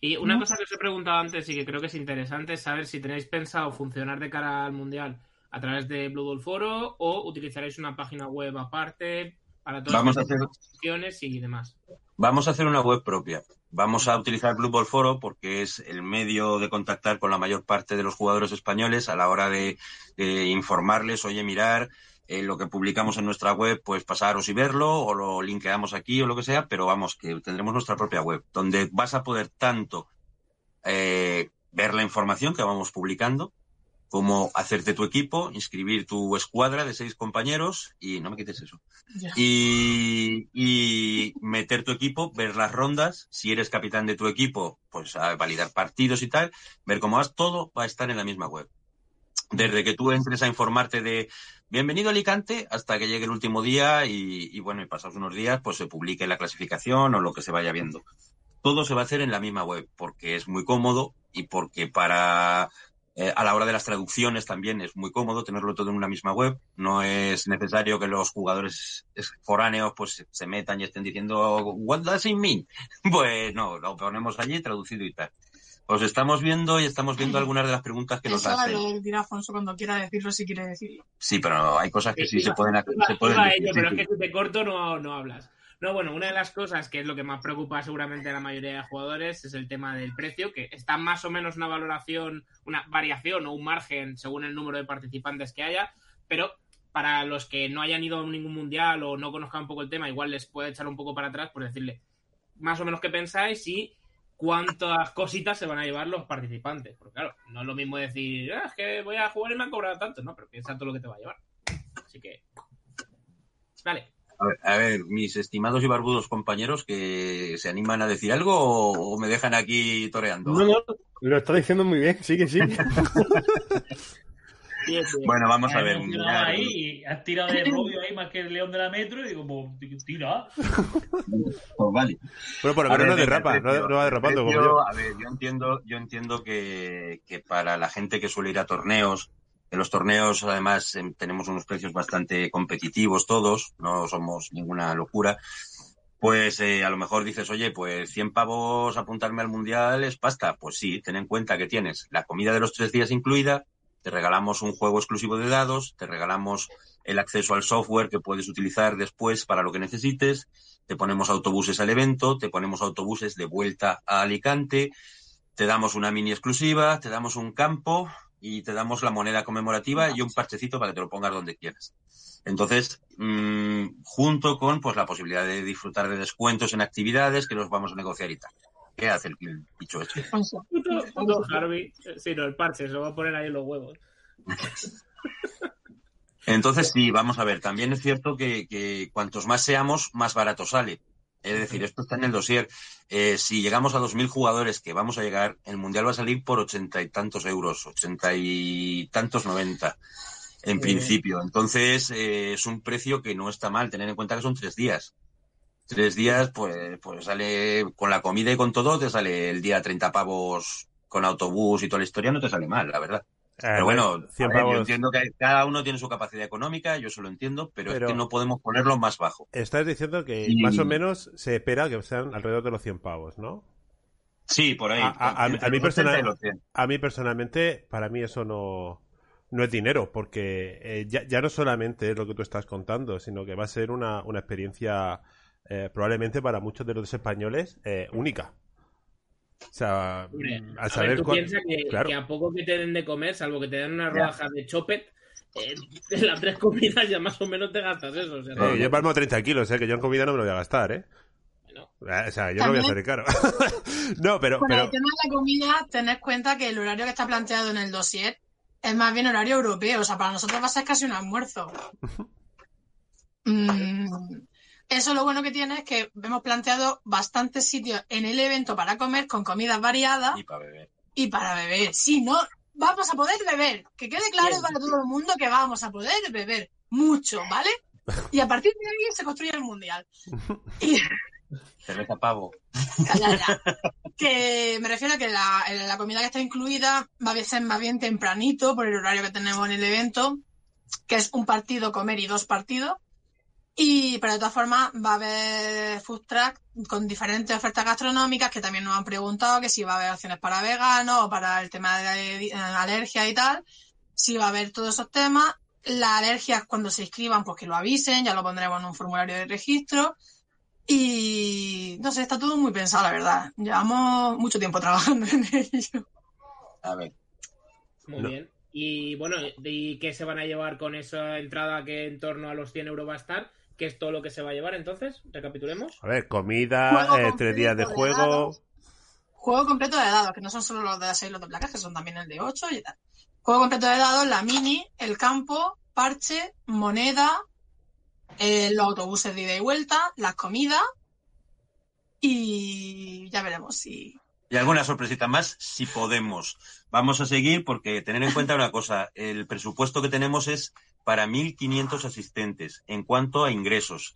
Y una cosa que os he preguntado antes y que creo que es interesante es saber si tenéis pensado funcionar de cara al Mundial a través de Blue Ball Foro o utilizaréis una página web aparte para todas Vamos a las hacer- opciones y demás. Vamos a hacer una web propia. Vamos a utilizar Blue Ball Foro porque es el medio de contactar con la mayor parte de los jugadores españoles a la hora de, de informarles, oye, mirar eh, lo que publicamos en nuestra web, pues pasaros y verlo, o lo linkeamos aquí o lo que sea, pero vamos, que tendremos nuestra propia web, donde vas a poder tanto eh, ver la información que vamos publicando, como hacerte tu equipo, inscribir tu escuadra de seis compañeros y no me quites eso y, y meter tu equipo, ver las rondas, si eres capitán de tu equipo, pues a validar partidos y tal, ver cómo vas, todo va a estar en la misma web. Desde que tú entres a informarte de bienvenido a Alicante hasta que llegue el último día y, bueno, y pasados unos días, pues se publique la clasificación o lo que se vaya viendo. Todo se va a hacer en la misma web porque es muy cómodo y porque para eh, a la hora de las traducciones también es muy cómodo tenerlo todo en una misma web. No es necesario que los jugadores es- foráneos pues se metan y estén diciendo What does it mean? Pues no, lo ponemos allí traducido y tal. Os estamos viendo y estamos viendo algunas de las preguntas que nos Eso hacen. lo dirá Afonso cuando quiera decirlo, si quiere decirlo. Sí, pero hay cosas que sí se pueden, se pueden a ello, pero es que si te corto no, no hablas. No, bueno, una de las cosas que es lo que más preocupa seguramente a la mayoría de jugadores es el tema del precio, que está más o menos una valoración, una variación o un margen según el número de participantes que haya, pero para los que no hayan ido a ningún mundial o no conozcan un poco el tema, igual les puede echar un poco para atrás por decirle más o menos qué pensáis y cuántas cositas se van a llevar los participantes. Porque claro, no es lo mismo decir, "Ah, es que voy a jugar y me han cobrado tanto, no, pero piensa todo lo que te va a llevar. Así que. Vale. A ver, a ver, mis estimados y barbudos compañeros que se animan a decir algo o, o me dejan aquí toreando. No, no, lo está diciendo muy bien, sigue, sigue. Bueno, vamos a ver. ahí has tirado de rollo ahí más que el león de la metro y digo, pues, tira. Pues vale. Bueno, por lo menos no derrapa, no, precio, no va derrapando como yo. A ver, yo entiendo, yo entiendo que, que para la gente que suele ir a torneos, en los torneos además em, tenemos unos precios bastante competitivos todos, no somos ninguna locura. Pues eh, a lo mejor dices, oye, pues 100 pavos apuntarme al mundial es pasta. Pues sí, ten en cuenta que tienes la comida de los tres días incluida, te regalamos un juego exclusivo de dados, te regalamos el acceso al software que puedes utilizar después para lo que necesites, te ponemos autobuses al evento, te ponemos autobuses de vuelta a Alicante, te damos una mini exclusiva, te damos un campo y te damos la moneda conmemorativa y un parchecito para que te lo pongas donde quieras. Entonces, mmm, junto con pues la posibilidad de disfrutar de descuentos en actividades que los vamos a negociar y tal. ¿Qué hace el, el bicho este? Puto, puto Harvey. Sí, no, el parche, se lo va a poner ahí en los huevos. Entonces, sí, vamos a ver. También es cierto que, que cuantos más seamos, más barato sale. Es decir, esto está en el dossier. Eh, si llegamos a 2.000 jugadores, que vamos a llegar, el Mundial va a salir por ochenta y tantos euros, ochenta y tantos noventa. En bien. principio. Entonces, eh, es un precio que no está mal, tener en cuenta que son tres días. Tres días, pues, pues sale con la comida y con todo, te sale el día 30 pavos con autobús y toda la historia, no te sale mal, la verdad. Pero bueno, 100 a ver, yo entiendo que cada uno tiene su capacidad económica, yo eso lo entiendo, pero, Pero- es que no podemos ponerlo más bajo. Estás diciendo que Y- más o menos se espera que sean alrededor de los 100 pavos, ¿no? Sí, por ahí. A, a- a mí- entre a mí los 80 y personal- los 100. a mí personalmente, para mí eso no, no es dinero, porque eh, ya, ya no solamente es lo que tú estás contando, sino que va a ser una, una experiencia eh, probablemente para muchos de los españoles eh, única. O sea, Hombre, mm, a al ver, saber tú cuál- piensas que, claro. que a poco que te den de comer, salvo que te den una rodaja de chopet, eh, en las tres comidas ya más o menos te gastas eso. O sea, Eh, yo palmo 30 kilos, eh, que yo en comida no me lo voy a gastar, ¿eh? Bueno. Eh, O sea, yo no lo voy a hacer caro. no, pero, Con pero el tema de la comida, tened cuenta que el horario que está planteado en el dossier es más bien horario europeo. O sea, para nosotros va a ser casi un almuerzo. Mm, eso lo bueno que tiene es que hemos planteado bastantes sitios en el evento para comer con comidas variadas Y para beber. y para beber. Sí, no, vamos a poder beber. Que quede claro para todo el mundo que vamos a poder beber mucho, ¿vale? Y a partir de ahí se construye el mundial. Y, Cerveza pavo. Que me refiero a que la, la comida que está incluida va a ser más bien tempranito por el horario que tenemos en el evento, que es un partido comer y dos partidos. Y, pero de todas formas va a haber food truck con diferentes ofertas gastronómicas que también nos han preguntado que si va a haber opciones para veganos o para el tema de eh, alergia y tal. Si va a haber todos esos temas. Las alergias cuando se inscriban, pues que lo avisen, ya lo pondremos en un formulario de registro. Y no sé, está todo muy pensado, la verdad. Llevamos mucho tiempo trabajando en ello. A ver. Muy No. bien. Y bueno, ¿y qué se van a llevar con esa entrada que en torno a los 100 euros va a estar? ¿Qué es todo lo que se va a llevar entonces? Recapitulemos. a ver, comida, eh, tres días de de juego. dados. Juego completo de dados, que no son solo los de 6 y los de placas, que son también el de 8 y tal. Juego completo de dados, la mini, el campo, parche, moneda, eh, los autobuses de ida y vuelta, las comidas. Y ya veremos si. Y alguna sorpresita más, si podemos. Vamos a seguir porque tener en cuenta una cosa, el presupuesto que tenemos es para 1.500 asistentes en cuanto a ingresos.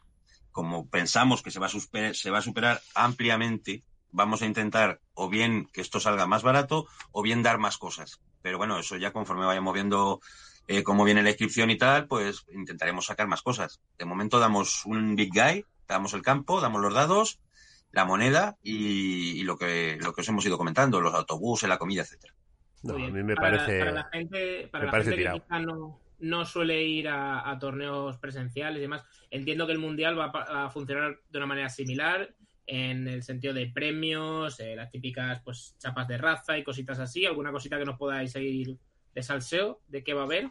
Como pensamos que se va, a suspe- se va a superar ampliamente, vamos a intentar o bien que esto salga más barato o bien dar más cosas. Pero bueno, eso ya conforme vayamos viendo eh, cómo viene la inscripción y tal, pues intentaremos sacar más cosas. De momento damos un big guy, damos el campo, damos los dados la moneda y, y lo que lo que os hemos ido comentando, los autobuses, la comida, etcétera. No, a mí me Para- parece. Para la gente, para me la parece gente tirado. que quizá no, no suele ir a, a torneos presenciales y demás, entiendo que el Mundial va a, pa- a funcionar de una manera similar en el sentido de premios, eh, las típicas pues chapas de raza y cositas así. ¿Alguna cosita que nos podáis seguir de salseo? ¿De qué va a haber?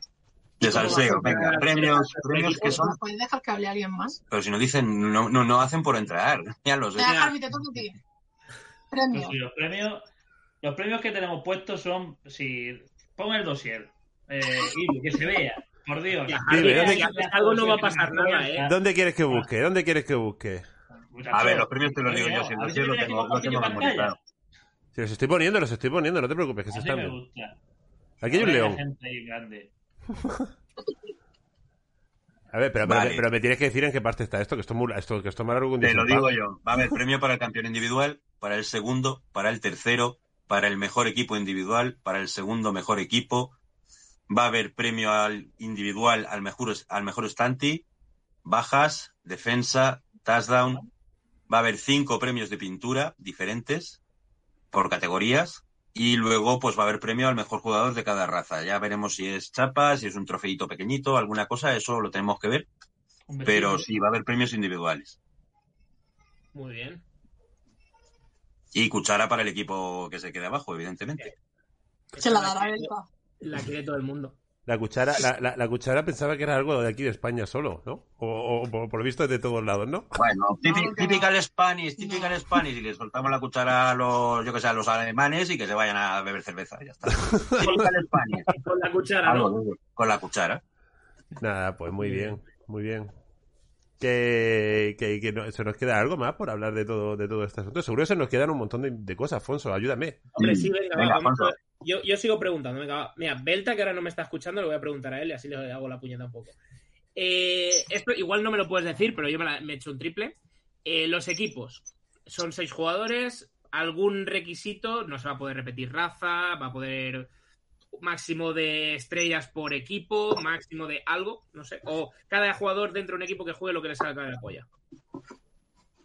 De ¿Cómo va a salseo, venga, premios, premios que son, ¿Nos podéis dejar que hable alguien más? pero si no dicen, no, no, no hacen por entrar, ya lo sé. Venga, Javi, te toca a ti. Premio. Pues sí, los premios, los premios que tenemos puestos son, si pon el dossier, eh, y que se vea, por Dios. Dime, ¿dónde- algo no va a pasar nada, ¿eh? ¿Dónde quieres que busque? ¿Dónde quieres que busque? A ver, los premios te los digo yo, si si lo tengo, lo tengo memorizado. Si los estoy poniendo, los estoy poniendo, no te preocupes, que se Así están me viendo. gusta. Aquí hay un Ahora león. la gente ahí grande. A ver, pero, pero- Vale. pero me tienes que decir en qué parte está esto, que esto, es muy- esto, que esto es más largo que un Te lo digo yo. Va a haber premio para el campeón individual, para el segundo, para el tercero, para el mejor equipo individual, para el segundo mejor equipo. Va a haber premio al individual al mejor, al mejor Stanti, bajas, defensa, touchdown. Va a haber cinco premios de pintura diferentes por categorías. Y luego, pues va a haber premio al mejor jugador de cada raza. Ya veremos si es chapa, si es un trofeito pequeñito, alguna cosa, eso lo tenemos que ver. Pero sí, va a haber premios individuales. Muy bien. Y cuchara para el equipo que se quede abajo, evidentemente. Se la dará Belka. La quiere todo el mundo. La cuchara, la, la- la cuchara pensaba que era algo de aquí de España solo, ¿no? O, o por, por lo visto es de todos lados, ¿no? Bueno, típico, typical Spanish, typical Spanish, y le soltamos la cuchara a los, yo que sé, a los alemanes y que se vayan a beber cerveza, ya está. Typical Spanish. Con la cuchara, Con la cuchara. Nada, pues muy bien, muy bien. Que, que, que no- se nos queda algo más por hablar de todo, de todo este asunto. Seguro que se nos quedan un montón de, de cosas, Afonso, ayúdame. Hombre, sí, venga, Venga, Alfonso. Yo, yo sigo preguntando. Venga. Mira, Belta, que ahora no me está escuchando, le voy a preguntar a él y así le hago la puñeta un poco. Eh, esto igual no me lo puedes decir, pero yo me, la- he hecho un triple. Eh, los equipos son seis jugadores. Algún requisito, no se va a poder repetir raza, va a poder máximo de estrellas por equipo, máximo de algo, no sé. O cada jugador dentro de un equipo que juegue lo que le salga de la polla.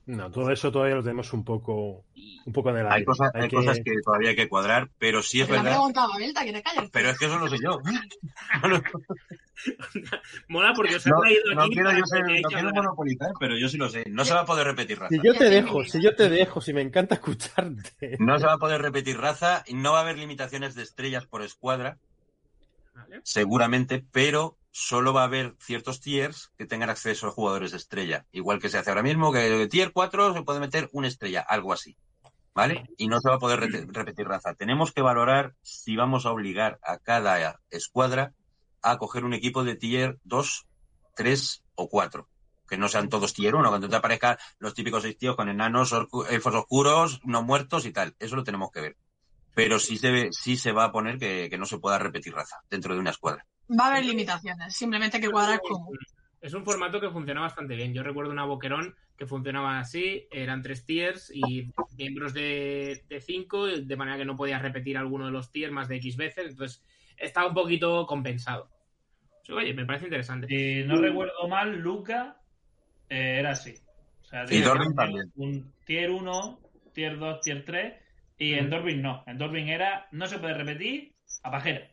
No, todo eso todavía lo tenemos un poco, un poco en el Hay, cosas, hay Hay que- cosas que todavía hay que cuadrar, pero sí es la verdad. preguntaba Belta, que te calles. Pero es que eso no sé yo. Mola porque os he No, traído no aquí quiero yo ser, no quiero monopolizar, pero yo sí lo sé. No se va a poder repetir raza. Si yo te dejo, si yo te dejo, si me encanta escucharte. No se va a poder repetir raza no va a haber limitaciones de estrellas por escuadra, Vale. seguramente, pero solo va a haber ciertos tiers que tengan acceso a jugadores de estrella. Igual que se hace ahora mismo, que de tier 4 se puede meter una estrella, algo así. ¿Vale? Y no se va a poder repetir raza. Tenemos que valorar si vamos a obligar a cada escuadra a coger un equipo de tier 2, 3 o 4. Que no sean todos tier 1, cuando te aparezcan los típicos seis tíos con enanos, elfos oscuros, no muertos y tal. Eso lo tenemos que ver. Pero sí se, sí se va a poner que, que no se pueda repetir raza dentro de una escuadra. Va a haber limitaciones, simplemente hay que cuadrar cómo. Es un formato que funciona bastante bien. Yo recuerdo una Boquerón que funcionaba así, eran tres tiers y miembros de, de cinco, de manera que no podías repetir alguno de los tiers más de X veces, entonces estaba un poquito compensado. Sí, Oye, me parece interesante. Si no recuerdo mal, Luca eh, era así. O sea, Y Dorbin un- también. Un tier 1, tier 2, tier 3. Y en Dorbin no. En Dorbin era, no se puede repetir, a pajera.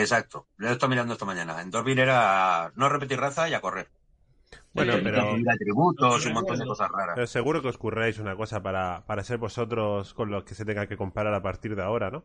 Exacto. Lo he estado mirando esta mañana. En Dorville era no repetir raza y a correr. Bueno, pero, atributos y un montón de cosas raras. pero seguro que os curráis una cosa para, para ser vosotros con los que se tenga que comparar a partir de ahora, ¿no?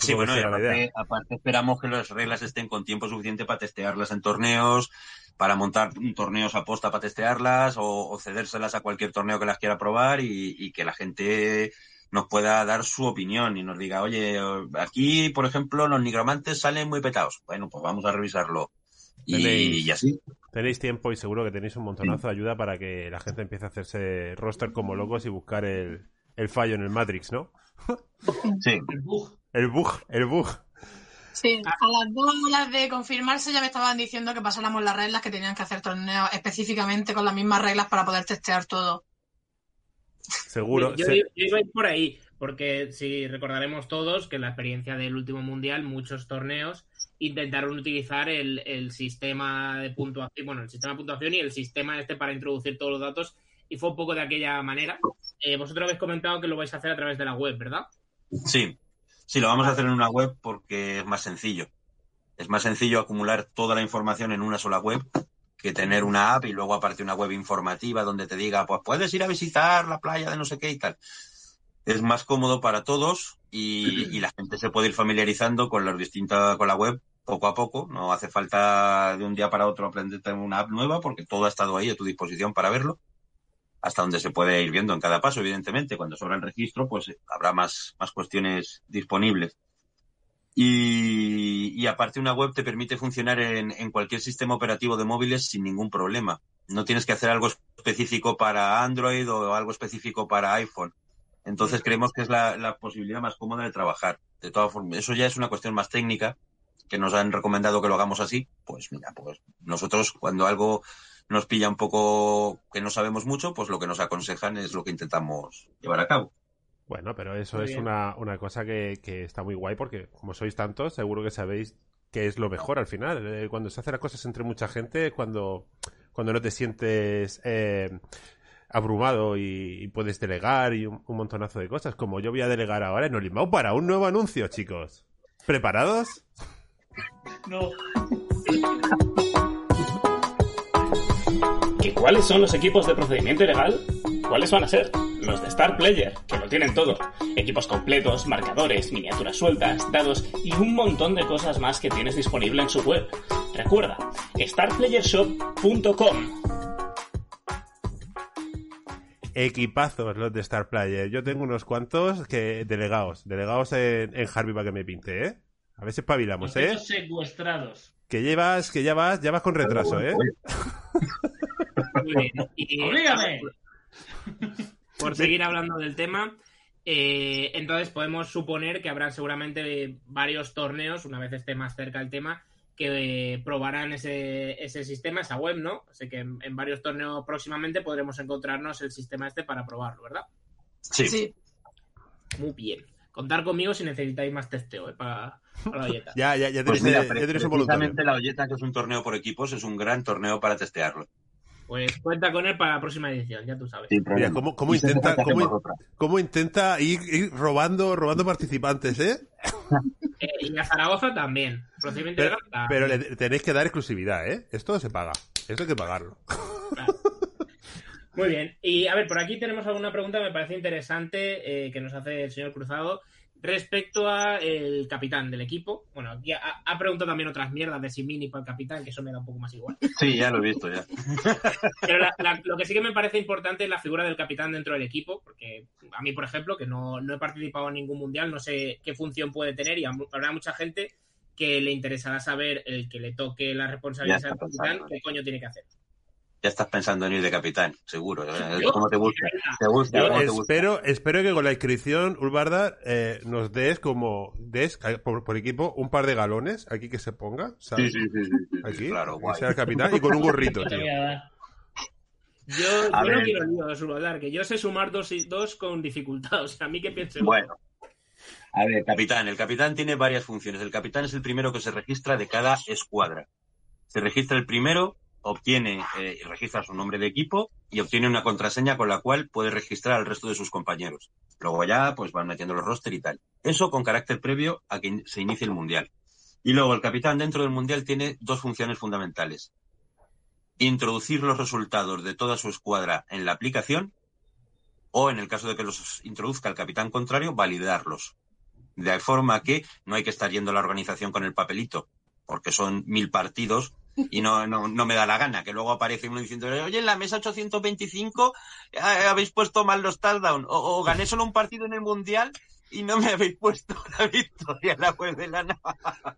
Sí, bueno, y aparte, aparte esperamos que las reglas estén con tiempo suficiente para testearlas en torneos, para montar torneos a posta para testearlas o, o cedérselas a cualquier torneo que las quiera probar y, y que la gente nos pueda dar su opinión y nos diga, oye, aquí, por ejemplo, los nigromantes salen muy petados. Bueno, pues vamos a revisarlo. Y, Tenéis- y así. Tenéis tiempo y seguro que tenéis un montonazo de ayuda para que la gente empiece a hacerse roster como locos y buscar el, el fallo en el Matrix, ¿no? Sí. El bug. El bug, el bug. Sí, a las dos horas de confirmarse ya me estaban diciendo que pasáramos las reglas que tenían que hacer torneos específicamente con las mismas reglas para poder testear todo. Seguro. Yo, se- yo iba a ir por ahí, porque si recordaremos todos que en la experiencia del último mundial, muchos torneos intentaron utilizar el, el sistema de puntuación, bueno, el sistema de puntuación y el sistema este para introducir todos los datos, y fue un poco de aquella manera. Eh, vosotros habéis comentado que lo vais a hacer a través de la web, ¿verdad? Sí, sí, lo vamos a hacer en una web porque es más sencillo. Es más sencillo acumular toda la información en una sola web que tener una app y luego aparte una web informativa donde te diga, pues puedes ir a visitar la playa de no sé qué y tal. Es más cómodo para todos y, y la gente se puede ir familiarizando con los distintos, con la web poco a poco. No hace falta de un día para otro aprenderte una app nueva porque todo ha estado ahí a tu disposición para verlo hasta donde se puede ir viendo en cada paso, evidentemente. Cuando sobra el registro, pues eh, habrá más, más cuestiones disponibles. Y, y aparte una web te permite funcionar en, en cualquier sistema operativo de móviles sin ningún problema. No tienes que hacer algo específico para Android o algo específico para iPhone. Entonces creemos que es la, la posibilidad más cómoda de trabajar. De todas formas, eso ya es una cuestión más técnica que nos han recomendado que lo hagamos así. Pues mira, pues nosotros cuando algo nos pilla un poco que no sabemos mucho, pues lo que nos aconsejan es lo que intentamos llevar a cabo. Bueno, pero eso Muy es una, una cosa que, que está muy guay porque como sois tantos, seguro que sabéis que es lo mejor al final. Eh, Cuando se hacen las cosas entre mucha gente, cuando, cuando no te sientes eh, abrumado y, y puedes delegar y un, un montonazo de cosas. Como yo voy a delegar ahora en Olimao para un nuevo anuncio, chicos. ¿Preparados? No. ¿Que ¿Cuáles son los equipos de procedimiento ilegal? ¿Cuáles van a ser? Los de Star Player, que lo tienen todo. Equipos completos, marcadores, miniaturas sueltas, dados y un montón de cosas más que tienes disponible en su web. Recuerda, starplayershop.com. Equipazos los de Star Player. Yo tengo unos cuantos que delegados. Delegados en, en Harvey para que me pinte, ¿eh? A ver si espabilamos, ¿eh? Secuestrados. Que llevas, que ya vas, ya vas con retraso, ¿eh? Muy bien. Y, ¡Oblígame! por seguir hablando del tema, Eh, entonces podemos suponer que habrá seguramente varios torneos, una vez esté más cerca el tema, que eh, probarán ese, ese sistema, esa web, ¿no? Así que en, en varios torneos próximamente podremos encontrarnos el sistema este para probarlo, ¿verdad? Sí. Sí. Muy bien. Contar conmigo si necesitáis más testeo ¿eh? para, para la dieta. Ya, ya, ya Pues tenéis, mira, ya pre- tenéis un voluntario. precisamente la Olleta, que es un torneo por equipos, es un gran torneo para testearlo. Pues cuenta con él para la próxima edición, ya tú sabes. Mira, cómo, intenta, cómo, intenta ir, ir robando, robando participantes, ¿eh? Eh, y a Zaragoza también. Procedimiento Pero, también. pero le tenéis que dar exclusividad, ¿eh? Esto se paga. Esto hay que pagarlo. Muy bien. Y a ver, por aquí tenemos alguna pregunta que me parece interesante eh, que nos hace el señor Cruzado respecto a el capitán del equipo. Bueno, aquí ha, ha preguntado también otras mierdas de Simini para el capitán, que eso me da un poco más igual. Sí, ya lo he visto, ya. Pero la- la- lo que sí que me parece importante es la figura del capitán dentro del equipo, porque a mí, por ejemplo, que no, no he participado en ningún mundial, no sé qué función puede tener y habrá mucha gente que le interesará saber el que le toque la responsabilidad está capitán, qué coño tiene que hacer. Ya estás pensando en ir de capitán, seguro. ¿eh? ¿Cómo te gusta? ¿Te gusta? Yo ¿Cómo te gusta? espero, espero que con la inscripción, Ulbardar, eh, nos des como, des por, por equipo un par de galones aquí que se ponga, Sí, ¿sabes? sí, sí, sí, sí, Aquí, claro, guay. sea el capitán y con un gorrito, tío. Yo, A yo no quiero lío, Subaldar, que yo sé sumar dos y dos con dificultad. O sea, a mí que piense. Bueno. A ver, capitán. El capitán tiene varias funciones. El capitán es el primero que se registra de cada escuadra. Se registra el primero, obtiene, eh, registra su nombre de equipo y obtiene una contraseña con la cual puede registrar al resto de sus compañeros. Luego ya, pues van metiendo los roster y tal. Eso con carácter previo a que se inicie el mundial. Y luego el capitán dentro del mundial tiene dos funciones fundamentales. Introducir los resultados de toda su escuadra en la aplicación o, en el caso de que los introduzca el capitán contrario, validarlos. De forma que no hay que estar yendo a la organización con el papelito, porque son mil partidos y no, no, no me da la gana. Que luego aparece uno diciendo, oye, en la mesa 825 eh, habéis puesto mal los touchdowns, o, o gané solo un partido en el mundial y no me habéis puesto la victoria en la web de la nava.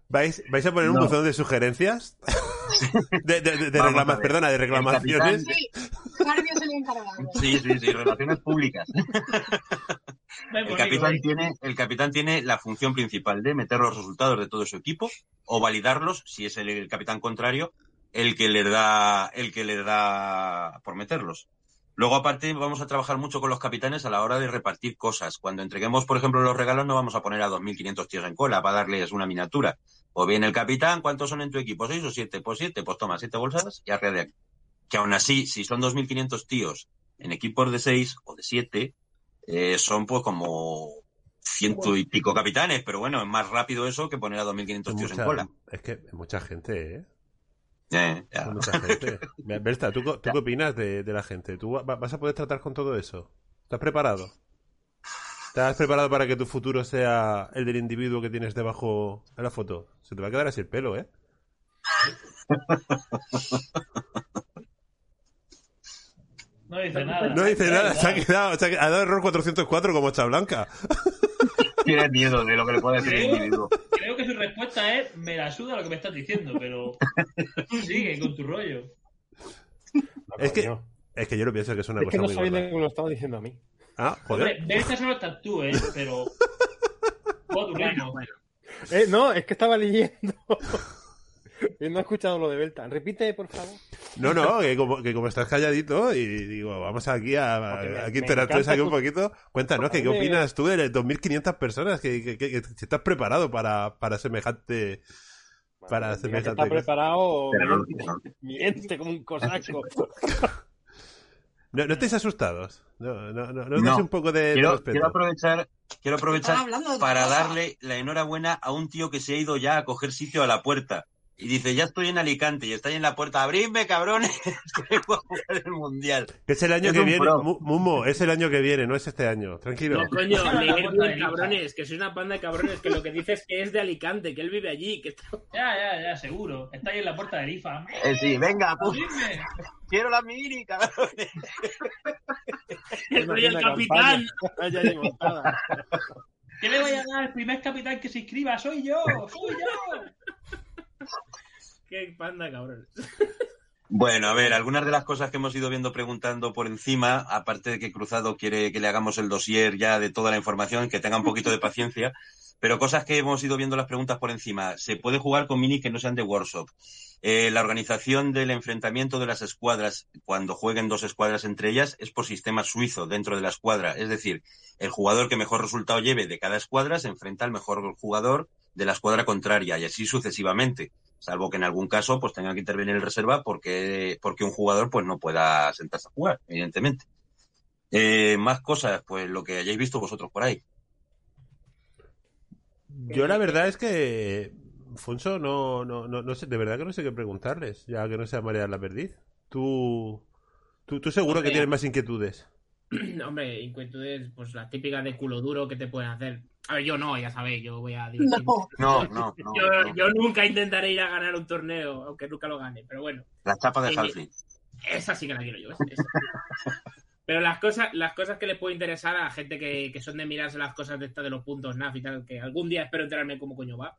¿Vais, ¿Vais a poner un buzón de sugerencias? de, de, de- de Vamos reclama- a ver. perdona, de reclamaciones. Sí, Harvey es el encargado. Sí, sí, sí, relaciones públicas. El capitán, tiene, el capitán tiene la función principal de meter los resultados de todo su equipo o validarlos si es el, el capitán contrario el que le da el que le da por meterlos. Luego, aparte, vamos a trabajar mucho con los capitanes a la hora de repartir cosas. Cuando entreguemos, por ejemplo, los regalos, no vamos a poner a 2.500 tíos en cola para darles una miniatura. O bien el capitán, ¿cuántos son en tu equipo? ¿Seis o siete? Pues siete, pues toma, siete bolsas y arrea de aquí. Que aún así, si son 2.500 tíos en equipos de seis o de siete, eh, son pues como ciento y pico capitanes, pero bueno, es más rápido eso que poner a 2.500 tíos Mucha- en cola. es que mucha gente, ¿eh? Eh, mucha gente. Berta, ¿tú, qué opinas de, de la gente? ¿Tú va- vas a poder tratar con todo eso? ¿Estás preparado? ¿Estás preparado para que tu futuro sea el del individuo que tienes debajo de la foto? Se te va a quedar así el pelo, ¿eh? No dice nada. No dice nada, se ha quedado, se ha quedado- ha dado error 404 como Hacha Blanca. Tiene miedo de lo que le puede decir el individuo. Creo que su respuesta es: me la suda lo que me estás diciendo, pero sigue con tu rollo. No, Es que, es que yo lo pienso que es una Es que cosa no muy lo que me lo estaba diciendo a mí. Ah, joder. Hombre, Berta solo estás tú, ¿eh? Pero. Bueno, bueno. Eh, no, es que estaba leyendo. no he escuchado lo de Belta. Repite, por favor. No, no, que como, que como estás calladito y digo, vamos aquí a, a- aquí interactúes un poquito. Cuéntanos, que, ¿qué opinas tú de 2.500 personas? Que, que- que- que si estás preparado para, para semejante... Para semejante está preparado. Pero miente, como un cosaco. No, no estáis asustados. No, no, no, no, No. un poco de, de Quiero, respeto. quiero aprovechar, quiero aprovechar para darle la enhorabuena a un tío que se ha ido ya a coger sitio a la puerta. Y dice, ya estoy en Alicante y está ahí en la puerta. ¡Abridme, cabrones! que vengo a jugar el Mundial. Que es el año Es que viene. pro. Mu- Mumo, es el año que viene, no es este año. Tranquilo. No, coño, leer bien, cabrones, que sois una panda de cabrones, que lo que dices es que es de Alicante, que él vive allí, que está... Ya, ya, ya, seguro. Está ahí en la puerta de Rifa. Eh, sí, venga, pu- ¡Abridme! quiero la mini, cabrones. ¡Que soy el capitán! ¿Qué le voy a dar al primer capitán que se inscriba? ¡Soy yo! ¡Soy yo! ¡Qué panda de cabrones! Bueno, a ver, algunas de las cosas que hemos ido viendo preguntando por encima, aparte de que Cruzado quiere que le hagamos el dossier ya de toda la información, que tenga un poquito de paciencia, pero cosas que hemos ido viendo las preguntas por encima. Se puede jugar con minis que no sean de workshop. Eh, la organización del enfrentamiento de las escuadras, cuando jueguen dos escuadras entre ellas, es por sistema suizo dentro de la escuadra. Es decir, el jugador que mejor resultado lleve de cada escuadra se enfrenta al mejor jugador de la escuadra contraria y así sucesivamente salvo que en algún caso pues tenga que intervenir el reserva porque, porque un jugador pues no pueda sentarse a jugar, evidentemente. Eh, más cosas, pues lo que hayáis visto vosotros por ahí. Yo la verdad es que, Fonso, no, no, no, no sé, de verdad que no sé qué preguntarles, ya que no sea María la Perdiz. Tú, tú, tú seguro que tienes más inquietudes. Hombre, inquietudes, pues la típica de culo duro que te pueden hacer. A ver, yo no, ya sabéis, yo voy a divertirme. No, no, no. yo, no. yo nunca intentaré ir a ganar un torneo, aunque nunca lo gane, pero bueno. La chapa de Eh, Halfling. Esa sí que la quiero yo. esa- esa. Pero las cosas, las cosas que les puede interesar a gente que, que son de mirarse las cosas de estas de los puntos NAF y tal, que algún día espero enterarme cómo coño va.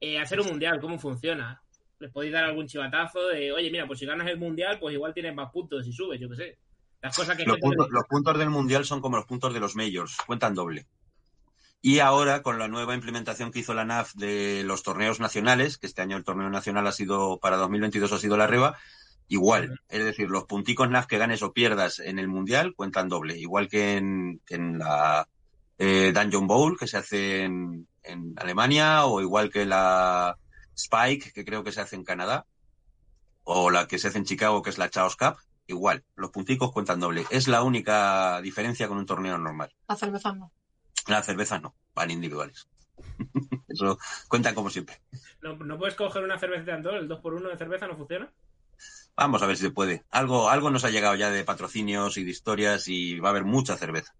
Eh, hacer un mundial, cómo funciona. Les podéis dar algún chivatazo de, oye, mira, pues si ganas el mundial, pues igual tienes más puntos si subes, yo qué sé. Las cosas que Los puntos, los puntos del mundial son como los puntos de los majors, cuentan doble. Y ahora, con la nueva implementación que hizo la NAF de los torneos nacionales, que este año el torneo nacional ha sido, para 2022 ha sido la REBA, igual. Es decir, los punticos NAF que ganes o pierdas en el mundial cuentan doble. Igual que en, la eh, Dungeon Bowl, que se hace en, en Alemania, o igual que la Spike, que creo que se hace en Canadá, o la que se hace en Chicago, que es la Chaos Cup. Igual, los punticos cuentan doble. Es la única diferencia con un torneo normal. No. Las cervezas no, van individuales. Eso cuentan como siempre. ¿No, no puedes coger una cerveza de Andorra, el 2x1 de cerveza no funciona? Vamos a ver si se puede. Algo, algo nos ha llegado ya de patrocinios y de historias y va a haber mucha cerveza.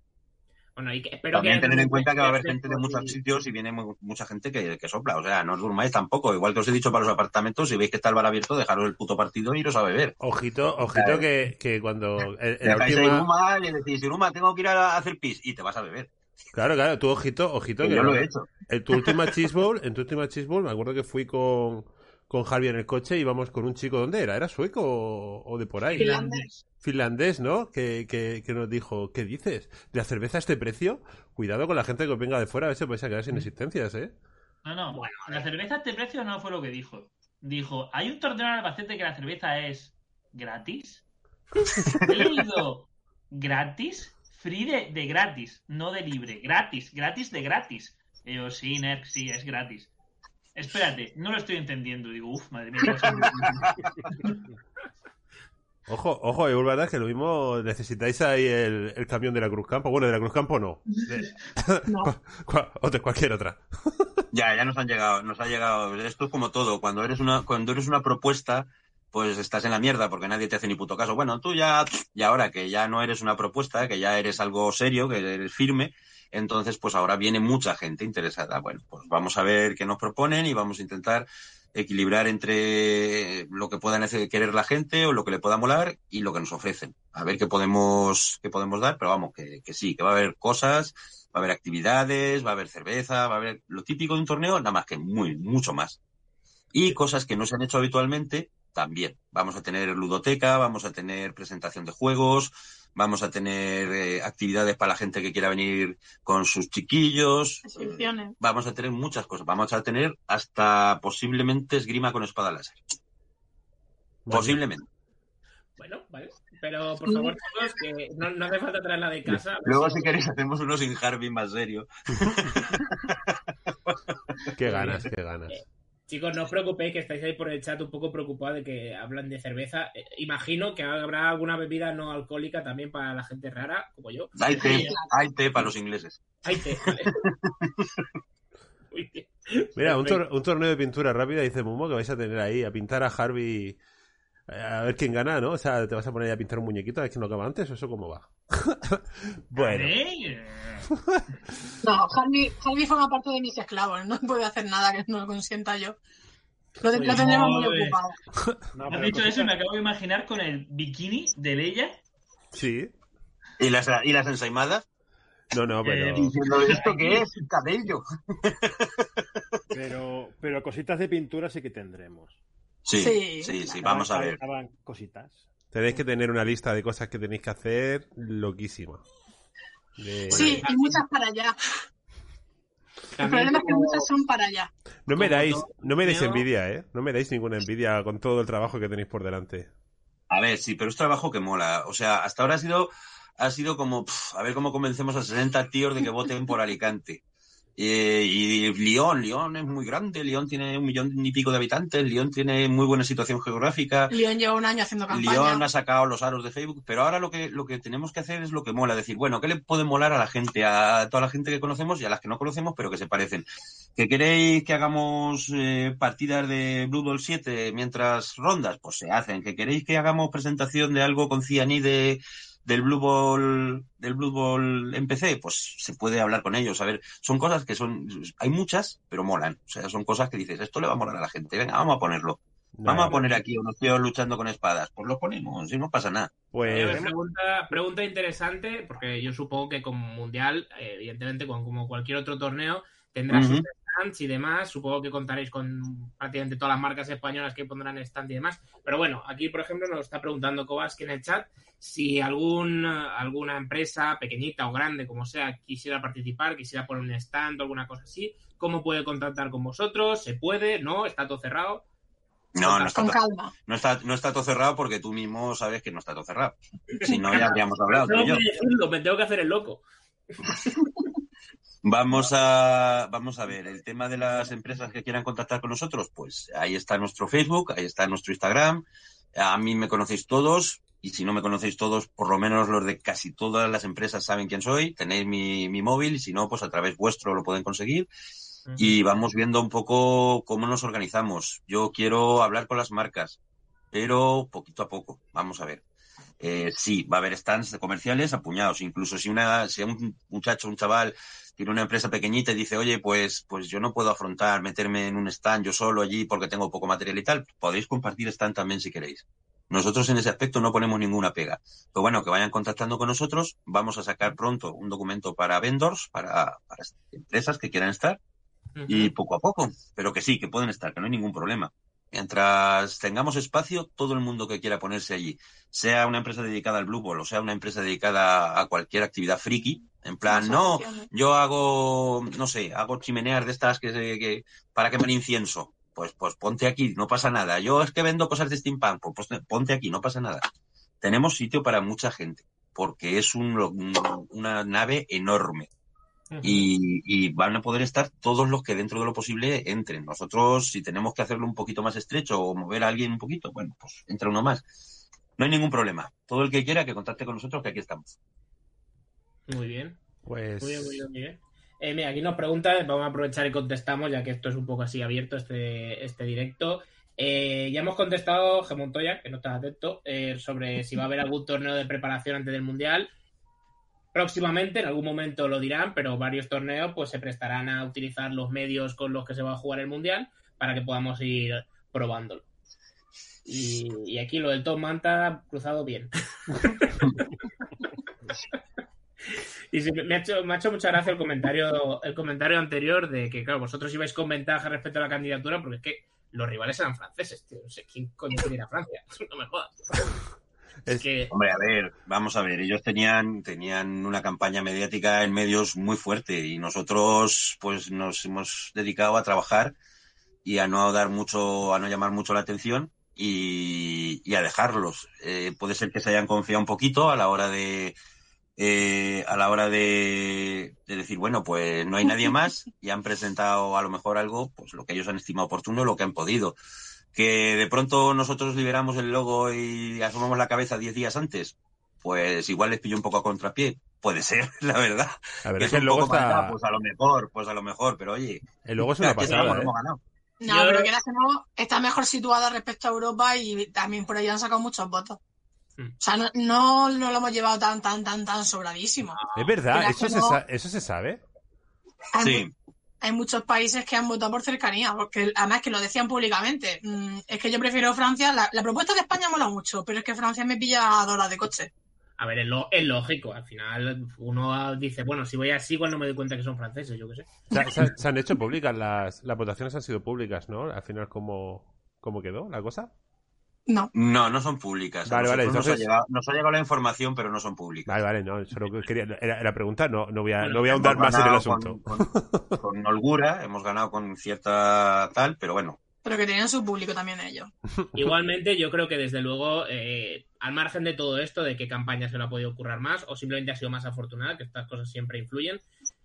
Bueno, y que, espero También que tener en cuenta que va a haber gente de muchos sitios y viene mu- mucha gente que, que sopla. O sea, no os durmáis tampoco. Igual que os he dicho para los apartamentos, si veis que está el bar abierto, dejaros el puto partido e iros a beber. Ojito, ojito Claro. que, que cuando... la Dejáis ahí última- Iruma y decís, Iruma, tengo que ir a hacer pis y te vas a beber. Claro, claro, tú ojito, ojito. Que que yo lo he hecho. En tu última cheese bowl, en tu última cheese bowl, me acuerdo que fui con, con Javi en el coche y íbamos con un chico, ¿dónde era? ¿Era sueco o, o de por ahí? Finlandés. Finlandés, ¿no? Que, que, que nos dijo, ¿qué dices? ¿De la cerveza a este precio? Cuidado con la gente que os venga de fuera, a ver si vais a quedar sin existencias, ¿eh? No, no. la cerveza a este precio no fue lo que dijo. Dijo, hay un torneo en Albacete que la cerveza es gratis. He leído gratis, free de, de gratis, no de libre, gratis, gratis de gratis. Y yo, sí, Nerk, sí, es gratis. Espérate, no lo estoy entendiendo. Digo, uff, madre mía. Ojo, ojo, es verdad que lo mismo necesitáis ahí el, el camión de la Cruz Campo. Bueno, de la Cruz Campo no. De cualquier otra. Ya, ya nos han llegado, nos ha llegado. Esto es como todo. Cuando eres una, cuando eres una propuesta, pues estás en la mierda porque nadie te hace ni puto caso. Bueno, tú ya, y ahora que ya no eres una propuesta, que ya eres algo serio, que eres firme, entonces pues ahora viene mucha gente interesada. Bueno, pues vamos a ver qué nos proponen y vamos a intentar equilibrar entre lo que pueda querer la gente o lo que le pueda molar y lo que nos ofrecen. A ver qué podemos, qué podemos dar, pero vamos, que, que sí, que va a haber cosas, va a haber actividades, va a haber cerveza, va a haber lo típico de un torneo, nada más que muy, mucho más. Y cosas que no se han hecho habitualmente, también. Vamos a tener ludoteca, vamos a tener presentación de juegos, vamos a tener eh, actividades para la gente que quiera venir con sus chiquillos. Vamos a tener muchas cosas. Vamos a tener hasta posiblemente esgrima con espada láser. Posiblemente. Bueno, vale. Pero por favor, chicos, que no, no hace falta traerla de casa. Luego, si queréis, hacemos unos sin Harvey más serio. Qué ganas, qué ganas. Chicos, no os preocupéis que estáis ahí por el chat un poco preocupados de que hablan de cerveza. Eh, imagino que habrá alguna bebida no alcohólica también para la gente rara, como yo. Hay té, hay té para los ingleses. Hay té, vale. Mira, un, tor- un torneo de pintura rápida, dice Momo, que vais a tener ahí a pintar a Harvey a ver quién gana, ¿no? O sea, te vas a poner a pintar un muñequito a ver quién lo acaba antes, o eso cómo va. bueno. No, Harvey, Harvey forma parte de mis esclavos. No puede hacer nada que no lo consienta yo. Lo, lo Oye, tendremos muy ocupado. No, Has pero dicho eso y me acabo de imaginar con el bikini de Leia. sí. ¿Y las, y las ensaimadas? No, no, pero... Eh, Diciendo, ¿esto qué es? Cabello. Pero, pero cositas de pintura sí que tendremos. Sí, Sí. sí, sí, vamos a ver. Cositas. Tenéis que tener una lista de cosas que tenéis que hacer loquísima. De- Sí, y muchas para allá. El problema es que muchas son para allá. No me dais, no me dais envidia, ¿eh? No me dais ninguna envidia con todo el trabajo que tenéis por delante. A ver, sí, pero es trabajo que mola. O sea, hasta ahora ha sido, ha sido como, a ver cómo convencemos a 60 tíos de que voten por Alicante. Eh, y Lyon, Lyon es muy grande, Lyon tiene un millón y pico de habitantes, Lyon tiene muy buena situación geográfica. León lleva un año haciendo campaña. Lyon ha sacado los aros de Facebook, pero ahora lo que, lo que tenemos que hacer es lo que mola, decir, bueno, ¿qué le puede molar a la gente, a toda la gente que conocemos y a las que no conocemos, pero que se parecen? ¿Que queréis que hagamos eh, partidas de Blue Ball 7 mientras rondas? Pues se hacen. ¿Que queréis que hagamos presentación de algo con cianide del Blue Ball, del Blue Ball en PC? Pues se puede hablar con ellos. A ver, son cosas que son, hay muchas, pero molan. O sea, son cosas que dices, esto le va a molar a la gente. Venga, vamos a ponerlo. Vamos a poner aquí unos tíos luchando con espadas. Pues lo ponemos, y no pasa nada. Eh, Pues pregunta, pregunta interesante, porque yo supongo que como Mundial, eh, evidentemente, como cualquier otro torneo, tendrá sus stands y demás. Supongo que contaréis con prácticamente todas las marcas españolas que pondrán stand y demás. Pero bueno, aquí, por ejemplo, nos está preguntando Kovaski en el chat si algún, alguna empresa, pequeñita o grande, como sea, quisiera participar, quisiera poner un stand o alguna cosa así, ¿cómo puede contactar con vosotros? ¿Se puede? ¿No? ¿Está todo cerrado? No, no está, Con calma. no, está, no está todo cerrado porque tú mismo sabes que no está todo cerrado. Si no, ya habríamos hablado tú Tengo y yo. que decirlo, me tengo que hacer el loco. Vamos a, vamos a ver, el tema de las empresas que quieran contactar con nosotros, pues ahí está nuestro Facebook, ahí está nuestro Instagram. A mí me conocéis todos y si no me conocéis todos, por lo menos los de casi todas las empresas saben quién soy. Tenéis mi, mi móvil y si no, pues a través vuestro lo pueden conseguir. Y vamos viendo un poco cómo nos organizamos. Yo quiero hablar con las marcas, pero poquito a poco. Vamos a ver. Eh, sí, va a haber stands comerciales apuñados. Incluso si una, si un muchacho, un chaval tiene una empresa pequeñita y dice, oye, pues, pues yo no puedo afrontar meterme en un stand yo solo allí porque tengo poco material y tal, podéis compartir stand también si queréis. Nosotros en ese aspecto no ponemos ninguna pega. Pero bueno, que vayan contactando con nosotros. Vamos a sacar pronto un documento para vendors, para, para empresas que quieran estar. Y poco a poco. Pero que sí, que pueden estar, que no hay ningún problema. Mientras tengamos espacio, todo el mundo que quiera ponerse allí, sea una empresa dedicada al Blue Ball o sea una empresa dedicada a cualquier actividad friki, en plan, no, yo hago, no sé, hago chimeneas de estas que, se- que para quemar incienso. Pues, pues ponte aquí, no pasa nada. Yo es que vendo cosas de steampunk, pues, pues ponte aquí, no pasa nada. Tenemos sitio para mucha gente, porque es un- un- una nave enorme y, y van a poder estar todos los que dentro de lo posible entren. Nosotros, si tenemos que hacerlo un poquito más estrecho o mover a alguien un poquito, bueno, pues entra uno más. No hay ningún problema. Todo el que quiera que contacte con nosotros, que aquí estamos. Muy bien. Pues Muy bien, muy bien, muy bien. Eh, mira, aquí nos pregunta, vamos a aprovechar y contestamos, ya que esto es un poco así abierto, este, este directo. Eh, ya hemos contestado, G. Montoya, que no estás atento, eh, sobre si va a haber algún torneo de preparación antes del Mundial. Próximamente, en algún momento lo dirán, pero varios torneos pues se prestarán a utilizar los medios con los que se va a jugar el Mundial para que podamos ir probándolo. Y, y aquí lo del Top Manta cruzado bien. Y sí, me ha, hecho, me ha hecho mucha gracia el comentario, el comentario anterior de que, claro, vosotros ibais con ventaja respecto a la candidatura porque es que los rivales eran franceses, tío. No sé quién coño quiere ir a Francia. No me jodas. Es que, Hombre, a ver, vamos a ver, ellos tenían, tenían una campaña mediática en medios muy fuerte y nosotros pues nos hemos dedicado a trabajar y a no dar mucho, a no llamar mucho la atención y, y a dejarlos. Eh, puede ser que se hayan confiado un poquito a la hora de, eh, a la hora de, de decir, bueno, pues no hay nadie más y han presentado a lo mejor algo, pues lo que ellos han estimado oportuno, lo que han podido. Que de pronto nosotros liberamos el logo y asomamos la cabeza 10 días antes, pues igual les pilló un poco a contrapié. Puede ser, la verdad. A ver, Que es que el un logo está- pues a lo mejor, pues a lo mejor, pero oye. El logo es una pasada, ¿eh? hemos ganado. No, Yo- pero que no, está mejor situada respecto a Europa y también por ahí han sacado muchos votos. Hmm. O sea, no, no, no lo hemos llevado tan, tan, tan, tan sobradísimo. Es verdad, eso se, no, sa- eso se sabe. hay, Sí. mu- hay muchos países que han votado por cercanía, porque además que lo decían públicamente. Mm, es que yo prefiero Francia. La, la propuesta de España mola mucho, pero es que Francia me pilla a horas de coche. a ver, es, lo- es lógico. Al final uno dice, bueno, si voy así, igual no me doy cuenta que son franceses, yo qué sé. Se, han hecho públicas las, las votaciones han sido públicas, ¿no? Al final como, cómo quedó la cosa? No. No, no son públicas. Vale, vale, nos, ha llegado, nos ha llegado la información, pero no son públicas. Vale, vale, no, solo que quería, era, era pregunta, no, no voy a, no voy a ahondar más en el asunto. Con, con holgura, hemos ganado con cierta tal, pero bueno. Pero que tenían su público también ellos. Igualmente, yo creo que desde luego, eh, al margen de todo esto, de qué campaña se le ha podido currar más, o simplemente ha sido más afortunada, que estas cosas siempre influyen,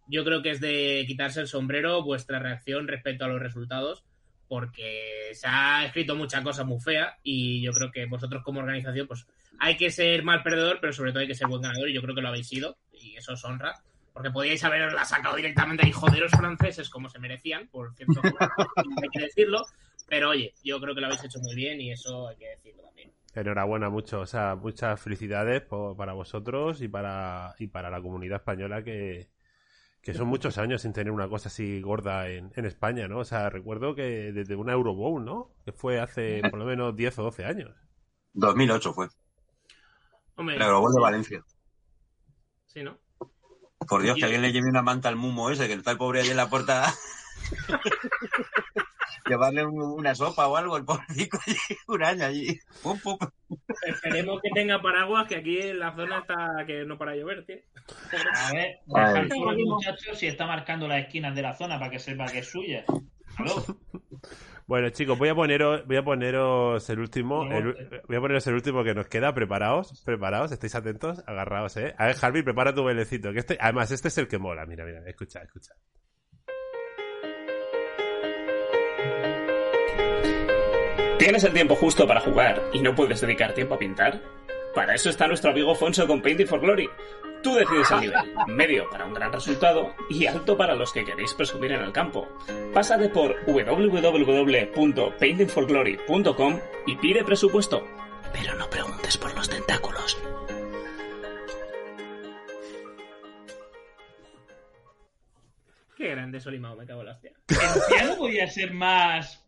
yo creo que es de quitarse el sombrero vuestra reacción respecto a los resultados, porque se ha escrito mucha cosa muy fea y yo creo que vosotros como organización, pues hay que ser mal perdedor, pero sobre todo hay que ser buen ganador y yo creo que lo habéis sido y eso os honra. Porque podíais haberla sacado directamente ahí, joderos franceses como se merecían, por cierto, hay que decirlo. Pero oye, yo creo que lo habéis hecho muy bien y eso hay que decirlo también. Enhorabuena mucho, o sea, muchas felicidades para vosotros y para, y para la comunidad española que, que son muchos años sin tener una cosa así gorda en, en España, ¿no? O sea, recuerdo que desde una Eurobowl, ¿no? Que fue hace por lo menos 10 o 12 años. 2008 fue. Hombre, La Eurobol de Valencia. Sí, ¿no? Por Dios, que alguien le lleve una manta al mumo ese, que está el pobre ahí en la puerta. Llevarle un- una sopa o algo, el pobrecito allí, un año allí. Pum, pum. Esperemos que tenga paraguas, que aquí en la zona está que no para llover, tío. A ver, dejar solo el muchacho si está marcando las esquinas de la zona para que sepa que es suya. Aló. Bueno, chicos, voy a poneros, voy a poneros el último, el- voy a poneros el último que nos queda. Preparaos, preparaos, estáis atentos, agarraos, eh. A ver, Harvey, prepara tu velecito, que este, además este es el que mola. Mira, mira, escucha, escucha. ¿Tienes el tiempo justo para jugar y no puedes dedicar tiempo a pintar? Para eso está nuestro amigo Fonso con Painting for Glory. Tú decides el nivel, medio para un gran resultado y alto para los que queréis presumir en el campo. Pásate por www.paintingforglory.com y pide presupuesto. Pero no preguntes por los tentáculos. Qué grande Solimao, me cago en la hostia. El piano podía ser más.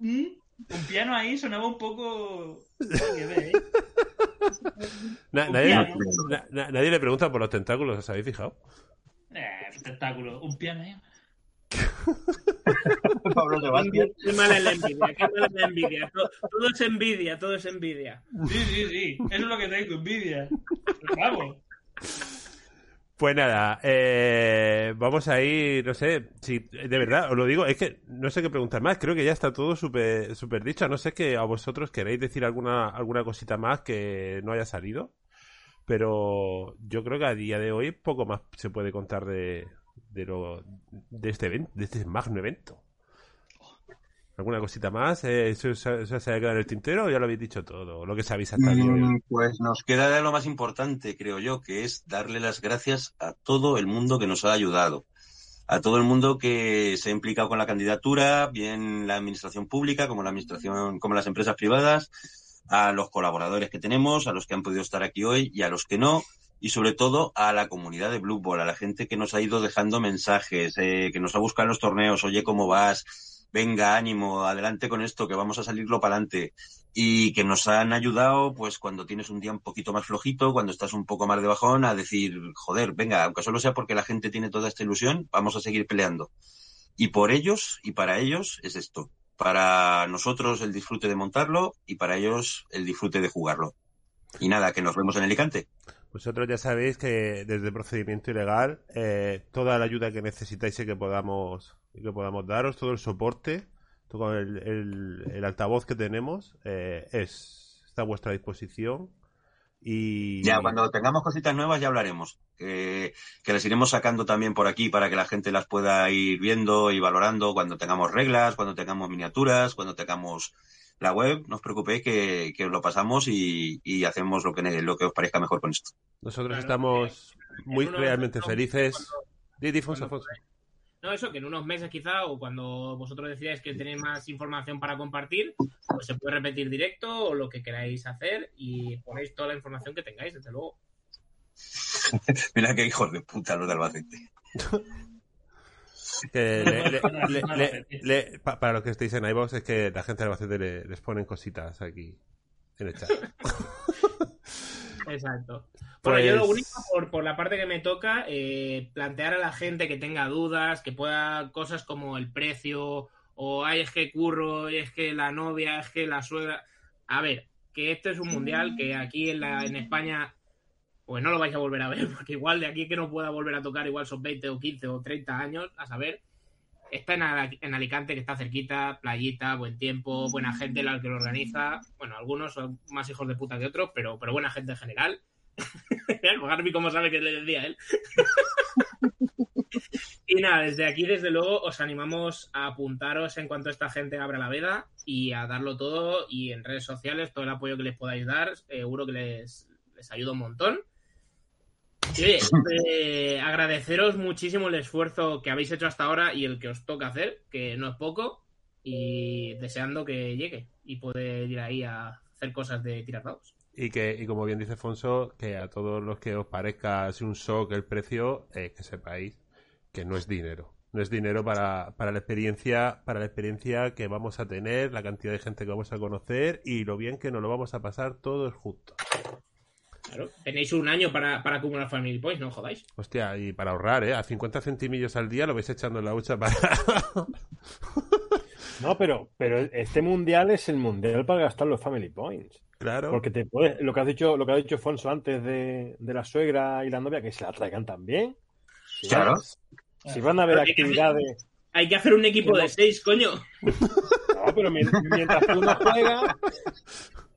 ¿Mm? Un piano ahí sonaba un poco. ¿Qué ve, eh? Na- Un nadie, piano. na- na- nadie le pregunta por los tentáculos, ¿os habéis fijado? Eh, espectáculo. Un piano ahí. Pablo Sebastián. Qué mala es la envidia, qué mala es la envidia. Todo, todo es envidia, todo es envidia. Sí, sí, sí. Eso es lo que tengo, envidia. Pero Vamos. Pues nada, eh, vamos a ir, no sé, si de verdad os lo digo, es que no sé qué preguntar más, creo que ya está todo súper súper dicho, a no sé que a vosotros queréis decir alguna, alguna cosita más que no haya salido, pero yo creo que a día de hoy poco más se puede contar de, de, lo, de este evento, de este magno evento. ¿Alguna cosita más? Eh, ¿Eso, se ha quedado en el tintero o ya lo habéis dicho todo? Lo que sabéis hasta de hoy. Mm, Pues nos queda lo más importante, creo yo, que es darle las gracias a todo el mundo que nos ha ayudado. A todo el mundo que se ha implicado con la candidatura, bien la administración pública como la administración, como las empresas privadas, a los colaboradores que tenemos, a los que han podido estar aquí hoy y a los que no, y sobre todo a la comunidad de Blue Ball, a la gente que nos ha ido dejando mensajes, eh, que nos ha buscado en los torneos, oye, ¿cómo vas? Venga, ánimo, adelante con esto, que vamos a salirlo para adelante. Y que nos han ayudado, pues cuando tienes un día un poquito más flojito, cuando estás un poco más de bajón, a decir, joder, venga, aunque solo sea porque la gente tiene toda esta ilusión, vamos a seguir peleando. Y por ellos y para ellos es esto. Para nosotros el disfrute de montarlo y para ellos el disfrute de jugarlo. Y nada, que nos vemos en Alicante. Vosotros ya sabéis que desde el procedimiento ilegal, eh, toda la ayuda que necesitáis y que podamos, y que podamos daros, todo el soporte, todo el, el- el altavoz que tenemos, eh, es, está a vuestra disposición. Y Ya cuando tengamos cositas nuevas ya hablaremos. Que, que las iremos sacando también por aquí para que la gente las pueda ir viendo y valorando cuando tengamos reglas, cuando tengamos miniaturas, cuando tengamos la web. No os preocupéis que, que os lo pasamos y, y hacemos lo que, lo que os parezca mejor con esto. nosotros estamos muy realmente felices. Cuando- Fonso. No, eso, que en unos meses quizá, o cuando vosotros decidáis que tenéis más información para compartir, pues se puede repetir directo o lo que queráis hacer y ponéis toda la información que tengáis, desde luego. Mira qué hijos de puta los de Albacete. Que le- le- le- le- le- pa- para los que estéis en iVoox es que la gente de Albacete le- les ponen cositas aquí en el chat. Exacto. Bueno, yo Pues- lo único, por, por la parte que me toca, eh, plantear a la gente que tenga dudas, que pueda cosas como el precio o ay, es que curro, es que la novia, es que la suegra. A ver, que esto es un mundial que aquí en, la, en España pues no lo vais a volver a ver, porque igual de aquí que no pueda volver a tocar, igual son 20 o 15 o 30 años, a saber. Está en, en Alicante, que está cerquita, playita, buen tiempo, buena gente la que lo organiza. Bueno, algunos son más hijos de puta que otros, pero, pero buena gente en general. Garbi, ¿cómo sabe que le decía él? y nada, desde aquí, desde luego, os animamos a apuntaros en cuanto esta gente abra la veda y a darlo todo. Y en redes sociales, todo el apoyo que les podáis dar, seguro que les, les ayuda un montón. Oye, eh, agradeceros muchísimo el esfuerzo que habéis hecho hasta ahora y el que os toca hacer, que no es poco, y deseando que llegue y poder ir ahí a hacer cosas de tirar dados. Y que, y como bien dice Fonso, que a todos los que os parezca así un shock el precio, eh, que sepáis que no es dinero. No es dinero para, para la experiencia, para la experiencia que vamos a tener, la cantidad de gente que vamos a conocer y lo bien que nos lo vamos a pasar todos juntos. Claro, tenéis un año para, para acumular Family Points, no jodáis. Hostia, y para ahorrar, ¿eh? A 50 centimillos al día lo vais echando en la hucha para... No, pero, pero este mundial es el mundial para gastar los family points. claro. Porque te puedes, lo que has dicho, lo que ha dicho Fonso antes de, de la suegra y la novia, que se la traigan también. Si Claro. van- Si van a Pero que- actividades. Hay que hacer un equipo de seis, coño. No, pero mien- mientras tú no juegas.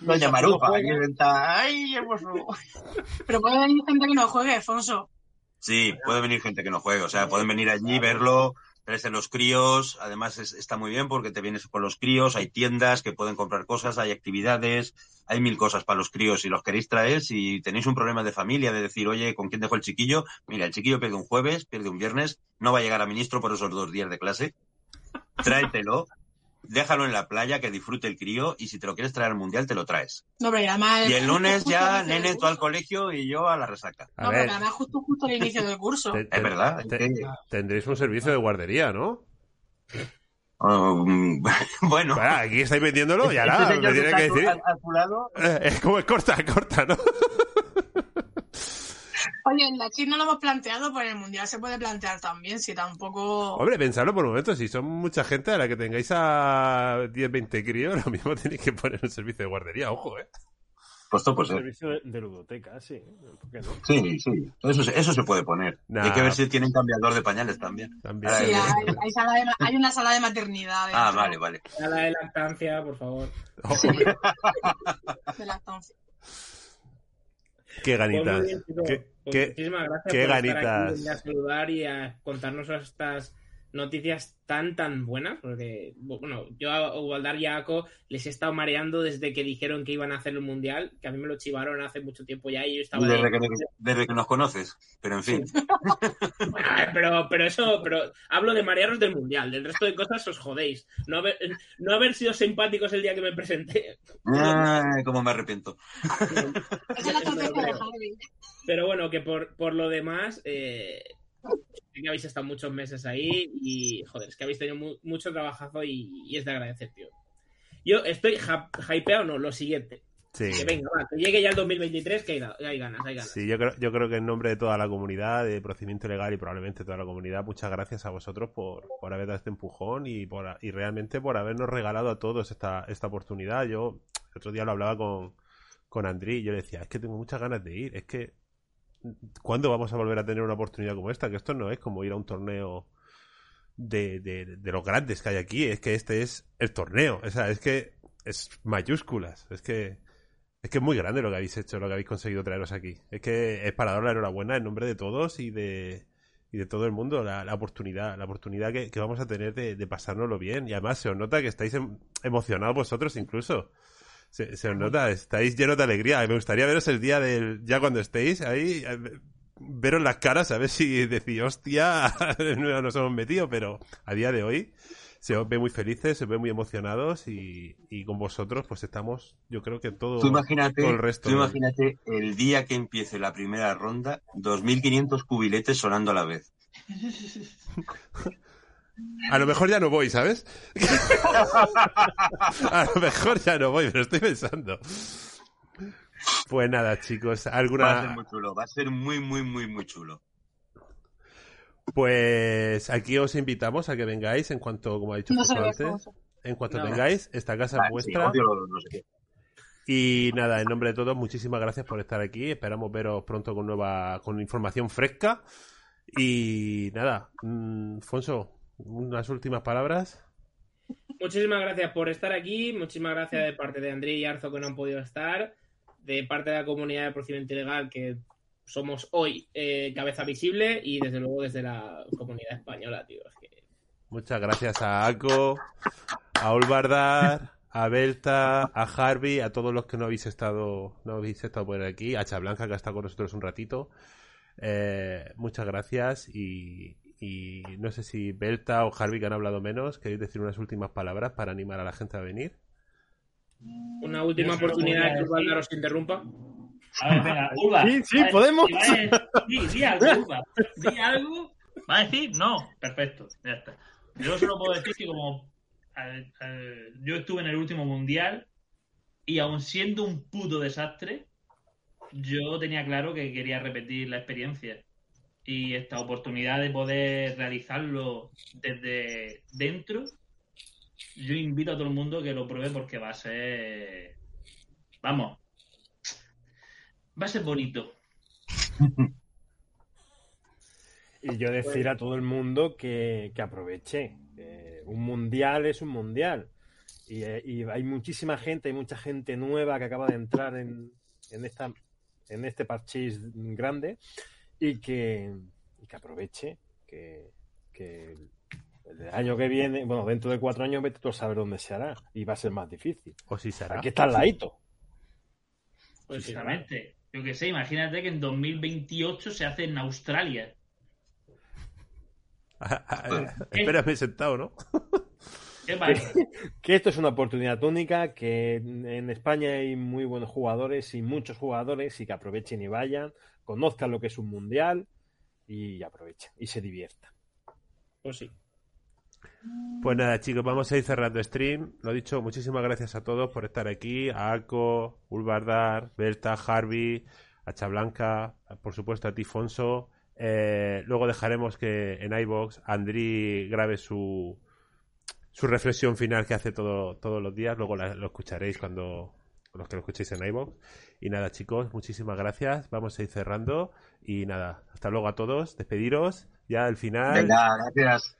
Doña Maruja. ¡Ay, hermoso! Pero puede venir gente que no juegue, Alfonso. Sí, puede venir gente que no juegue. O sea, pueden venir allí, verlo, traerse los críos. Además, es- está muy bien porque te vienes con los críos. Hay tiendas que pueden comprar cosas, hay actividades, hay mil cosas para los críos. Si los queréis traer, si tenéis un problema de familia, de decir, oye, ¿con quién dejo el chiquillo? Mira, el chiquillo pierde un jueves, pierde un viernes, no va a llegar a ministro por esos dos días de clase. Tráetelo, déjalo en la playa, que disfrute el crío. Y si te lo quieres traer al mundial, te lo traes. No, pero además. Y el lunes ya, nene, tú al colegio y yo a la resaca. A No, pero ver, además justo, justo al inicio del curso. te- Es verdad. te- es que- tendréis un servicio de guardería, ¿no? Um, bueno. Aquí estáis vendiéndolo y Este ahora señor me tiene está que a tu- decir... a- a tu lado, Eh, Es como es corta, corta, ¿no? Oye, en la China no lo hemos planteado, pero en el Mundial se puede plantear también, si tampoco... Hombre, pensadlo por un momento, si son mucha gente a la que tengáis a 10, 20 críos, lo mismo tenéis que poner un servicio de guardería, ojo, ¿eh? Pues todo puede ser. servicio de, de ludoteca, sí. ¿Por qué no? Sí, sí. Eso, se- eso se puede poner. Nah. Hay que ver si tienen cambiador de pañales también. También. Sí, hay, hay sala de hay una sala de maternidad. Ah, vale, vale. A la de lactancia, por favor. Ojo, de lactancia. Qué Pues ganitas. bien, chicos. Qué, Pues qué- muchísimas gracias qué por estar ganitas. aquí, venir a saludar y a contarnos estas noticias tan tan buenas porque bueno yo a Ubaldar y a Ako les he estado mareando desde que dijeron que iban a hacer el mundial que a mí me lo chivaron hace mucho tiempo ya y yo estaba de- Desde que, desde que nos conoces. Pero en fin. Bueno, pero pero eso pero hablo de marearos del mundial del resto de cosas os jodéis no haber, no haber sido simpáticos el día que me presenté Ay, cómo me arrepiento. Harvey. Pero bueno, que por, por lo demás, eh, que habéis estado muchos meses ahí y, joder, es que habéis tenido mu- mucho trabajazo y, y es de agradecer, tío. Yo estoy hypeado, no, lo siguiente. Sí. Que venga, va, que llegue ya el 2023, que hay ganas, hay ganas. Sí, yo creo, yo creo que en nombre de toda la comunidad, de procedimiento legal y probablemente toda la comunidad, muchas gracias a vosotros por, por haber dado este empujón y, por, y realmente por habernos regalado a todos esta, esta oportunidad. Yo el otro día lo hablaba con, con Andrí y yo le decía, es que tengo muchas ganas de ir, es que ¿cuándo vamos a volver a tener una oportunidad como esta? Que esto no es como ir a un torneo de, de, de los grandes que hay aquí, es que este es el torneo, o sea, es que es mayúsculas, es que es que es muy grande lo que habéis hecho, lo que habéis conseguido traeros aquí. Es que es para daros la enhorabuena en nombre de todos y de, y de todo el mundo la, la oportunidad, la oportunidad que, que vamos a tener de, de pasárnoslo bien. Y además se os nota que estáis em- emocionados vosotros incluso. Se, se os nota, estáis llenos de alegría. Me gustaría veros el día del, ya cuando estéis ahí, eh, veros las caras, a ver si decís, hostia, no nos hemos metido, pero a día de hoy se os ve muy felices, se os ve muy emocionados y, y con vosotros pues estamos, yo creo que todo, Tú imagínate, todo el resto. tú imagínate el día que empiece la primera ronda, 2.500 cubiletes sonando a la vez. A lo mejor ya no voy, ¿sabes? a lo mejor ya no voy, pero estoy pensando. Pues nada, chicos, Va a ser alguna... muy chulo, va a ser muy, muy, muy, muy chulo. Pues aquí os invitamos a que vengáis en cuanto, como ha dicho No antes, en cuanto No. vengáis, esta casa Ah, es sí, vuestra. odio lo- no sé qué. Y nada, en nombre de todos, muchísimas gracias por estar aquí. Esperamos veros pronto con nueva, con información fresca. Y nada, mm, Fonso, unas últimas palabras. Muchísimas gracias por estar aquí. Muchísimas gracias de parte de André y Arzo que no han podido estar. De parte de la comunidad de procedimiento ilegal que somos hoy eh, cabeza visible y desde luego desde la comunidad española, tío. Es que Muchas gracias a Ako, a Olbardar, a Belta, a Harvey, a todos los que no habéis estado, no habéis estado por aquí, a Chablanca que ha estado con nosotros un ratito. Eh, muchas gracias y, y no sé si Belta o Harvey que han hablado menos, queréis decir unas últimas palabras para animar a la gente a venir. una última oportunidad que Urban os interrumpa. A ver, venga, Urba. Sí, sí, podemos. Di, di algo, Urba. Algo. ¿Va a decir? No. Perfecto, ya está. Yo solo puedo decir que como yo estuve en el último mundial y aun siendo un puto desastre, yo tenía claro que quería repetir la experiencia. Y esta oportunidad de poder realizarlo desde dentro, yo invito a todo el mundo que lo pruebe porque va a ser... Vamos. Va a ser bonito. Y yo decir a todo el mundo que, que aproveche. un mundial es un mundial. Y, y hay muchísima gente, hay mucha gente nueva que acaba de entrar en, en, esta, en este parchís grande y que, y que aproveche. Que, que el año que viene, bueno, dentro de cuatro años, vete tú a saber dónde se hará. Y va a ser más difícil. O si será. Aquí está el ladito. Pues sí, Precisamente. Yo que sé, imagínate que en 2028 se hace en Australia. Espérame sentado, ¿no? Que esto es una oportunidad única, que en España hay muy buenos jugadores y muchos jugadores y que aprovechen y vayan, conozcan lo que es un mundial y aprovechen y se diviertan. Pues sí. Pues nada, chicos, vamos a ir cerrando stream. Lo dicho, muchísimas gracias a todos por estar aquí. A Ako, Ulbardar, Berta, Harvey, a Chablanca, por supuesto a Tifonso. Eh, luego dejaremos que en iBox Andri grabe su, su reflexión final que hace todo, todos los días. Luego la- lo escucharéis cuando los que lo escuchéis en iBox. Y nada, chicos, muchísimas gracias. Vamos a ir cerrando. Y nada, hasta luego a todos. Despediros. Ya al final. Venga, gracias.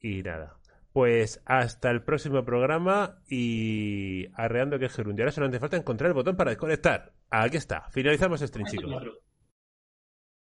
Y nada. Pues hasta el próximo programa y arreando que es Gerundio. Ahora solamente falta encontrar el botón para desconectar. Aquí está. Finalizamos stream, chicos.